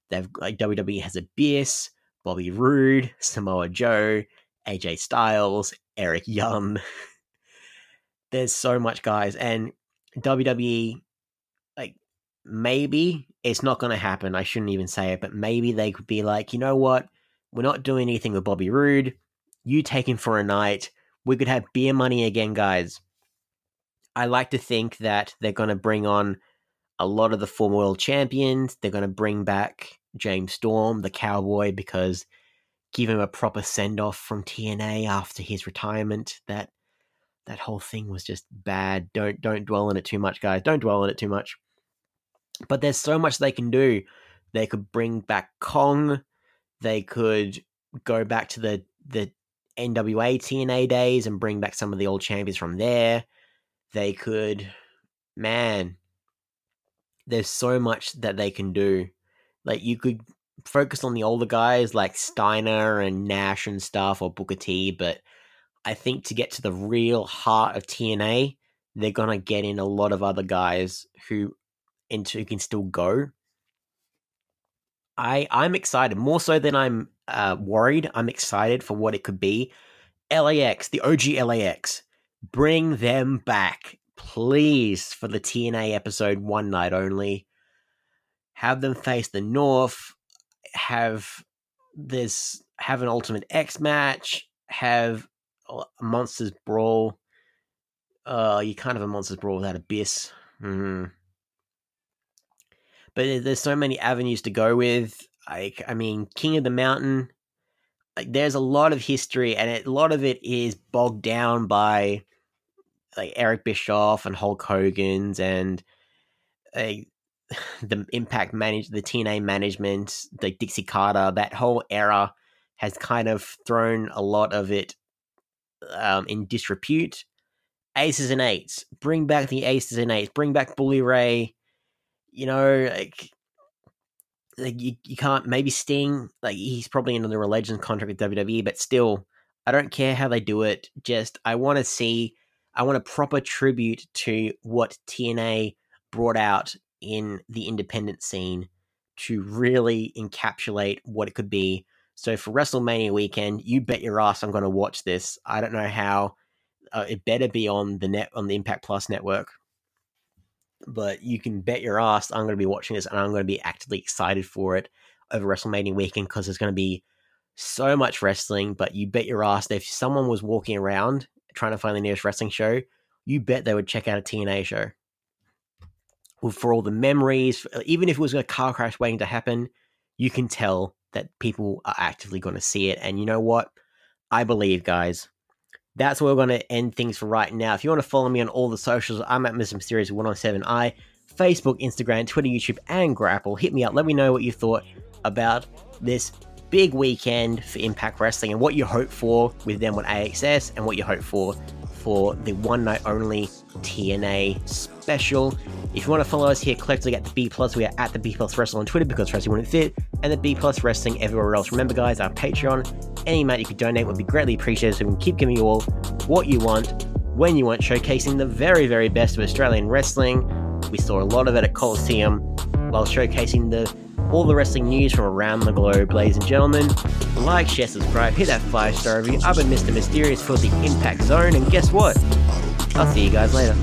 They've like WWE has Abyss, Bobby Roode, Samoa Joe, AJ Styles, Eric Young. *laughs* There's so much guys, and WWE like maybe it's not going to happen. I shouldn't even say it, but maybe they could be like, you know what? We're not doing anything with Bobby Roode. You take him for a night. We could have beer money again, guys. I like to think that they're going to bring on a lot of the former world champions. They're going to bring back James Storm, the cowboy, because give him a proper send off from TNA after his retirement. That that whole thing was just bad. Don't don't dwell on it too much, guys. Don't dwell on it too much. But there's so much they can do. They could bring back Kong. They could go back to the the NWA TNA days and bring back some of the old champions from there. They could, man. There's so much that they can do. Like you could focus on the older guys like Steiner and Nash and stuff, or Booker T. But I think to get to the real heart of TNA, they're gonna get in a lot of other guys who into who can still go. I I'm excited more so than I'm uh, worried. I'm excited for what it could be. LAX, the OG LAX, bring them back, please, for the TNA episode one night only. Have them face the North. Have this have an Ultimate X match. Have Monster's Ball. Uh, you kind of a Monster's Ball without Abyss. Mm. But there's so many avenues to go with. Like, I mean, King of the Mountain. Like, there's a lot of history, and it, a lot of it is bogged down by like Eric Bischoff and Hulk Hogan's and like *sighs* the Impact manage the TNA management, the Dixie Carter. That whole era has kind of thrown a lot of it um, in disrepute. Aces and eights, bring back the aces and eights, bring back Bully Ray. You know, like like you, you can't maybe Sting like he's probably under a Legends contract with WWE, but still, I don't care how they do it. Just I want to see, I want a proper tribute to what TNA brought out in the independent scene to really encapsulate what it could be. So for WrestleMania weekend, you bet your ass I'm going to watch this. I don't know how. Uh, it better be on the net on the Impact Plus network but you can bet your ass I'm going to be watching this and I'm going to be actively excited for it over WrestleMania weekend because there's going to be so much wrestling. But you bet your ass if someone was walking around trying to find the nearest wrestling show, you bet they would check out a TNA show. For all the memories, even if it was a car crash waiting to happen, you can tell that people are actively going to see it. And you know what? I believe, guys, that's where we're going to end things for right now. If you want to follow me on all the socials, I'm at Mr. Mysterious 107i, Facebook, Instagram, Twitter, YouTube, and GRAAPL. Hit me up. Let me know what you thought about this big weekend for Impact Wrestling and what you hope for with them on AXS and what you hope for for the one night only TNA special. If you want to follow us here collectively at the B Plus, we are at the B Plus Wrestling on Twitter because wrestling wouldn't fit, and the B Plus Wrestling everywhere else. Remember, guys, our Patreon, any amount you could donate would be greatly appreciated so we can keep giving you all what you want, when you want, showcasing the very, very best of Australian wrestling. We saw a lot of it at Coliseum while showcasing the all the wrestling news from around the globe, ladies and gentlemen. Like, share, subscribe, hit that five star review. I've been Mr. Mysterious for the Impact Zone, and guess what? I'll see you guys later.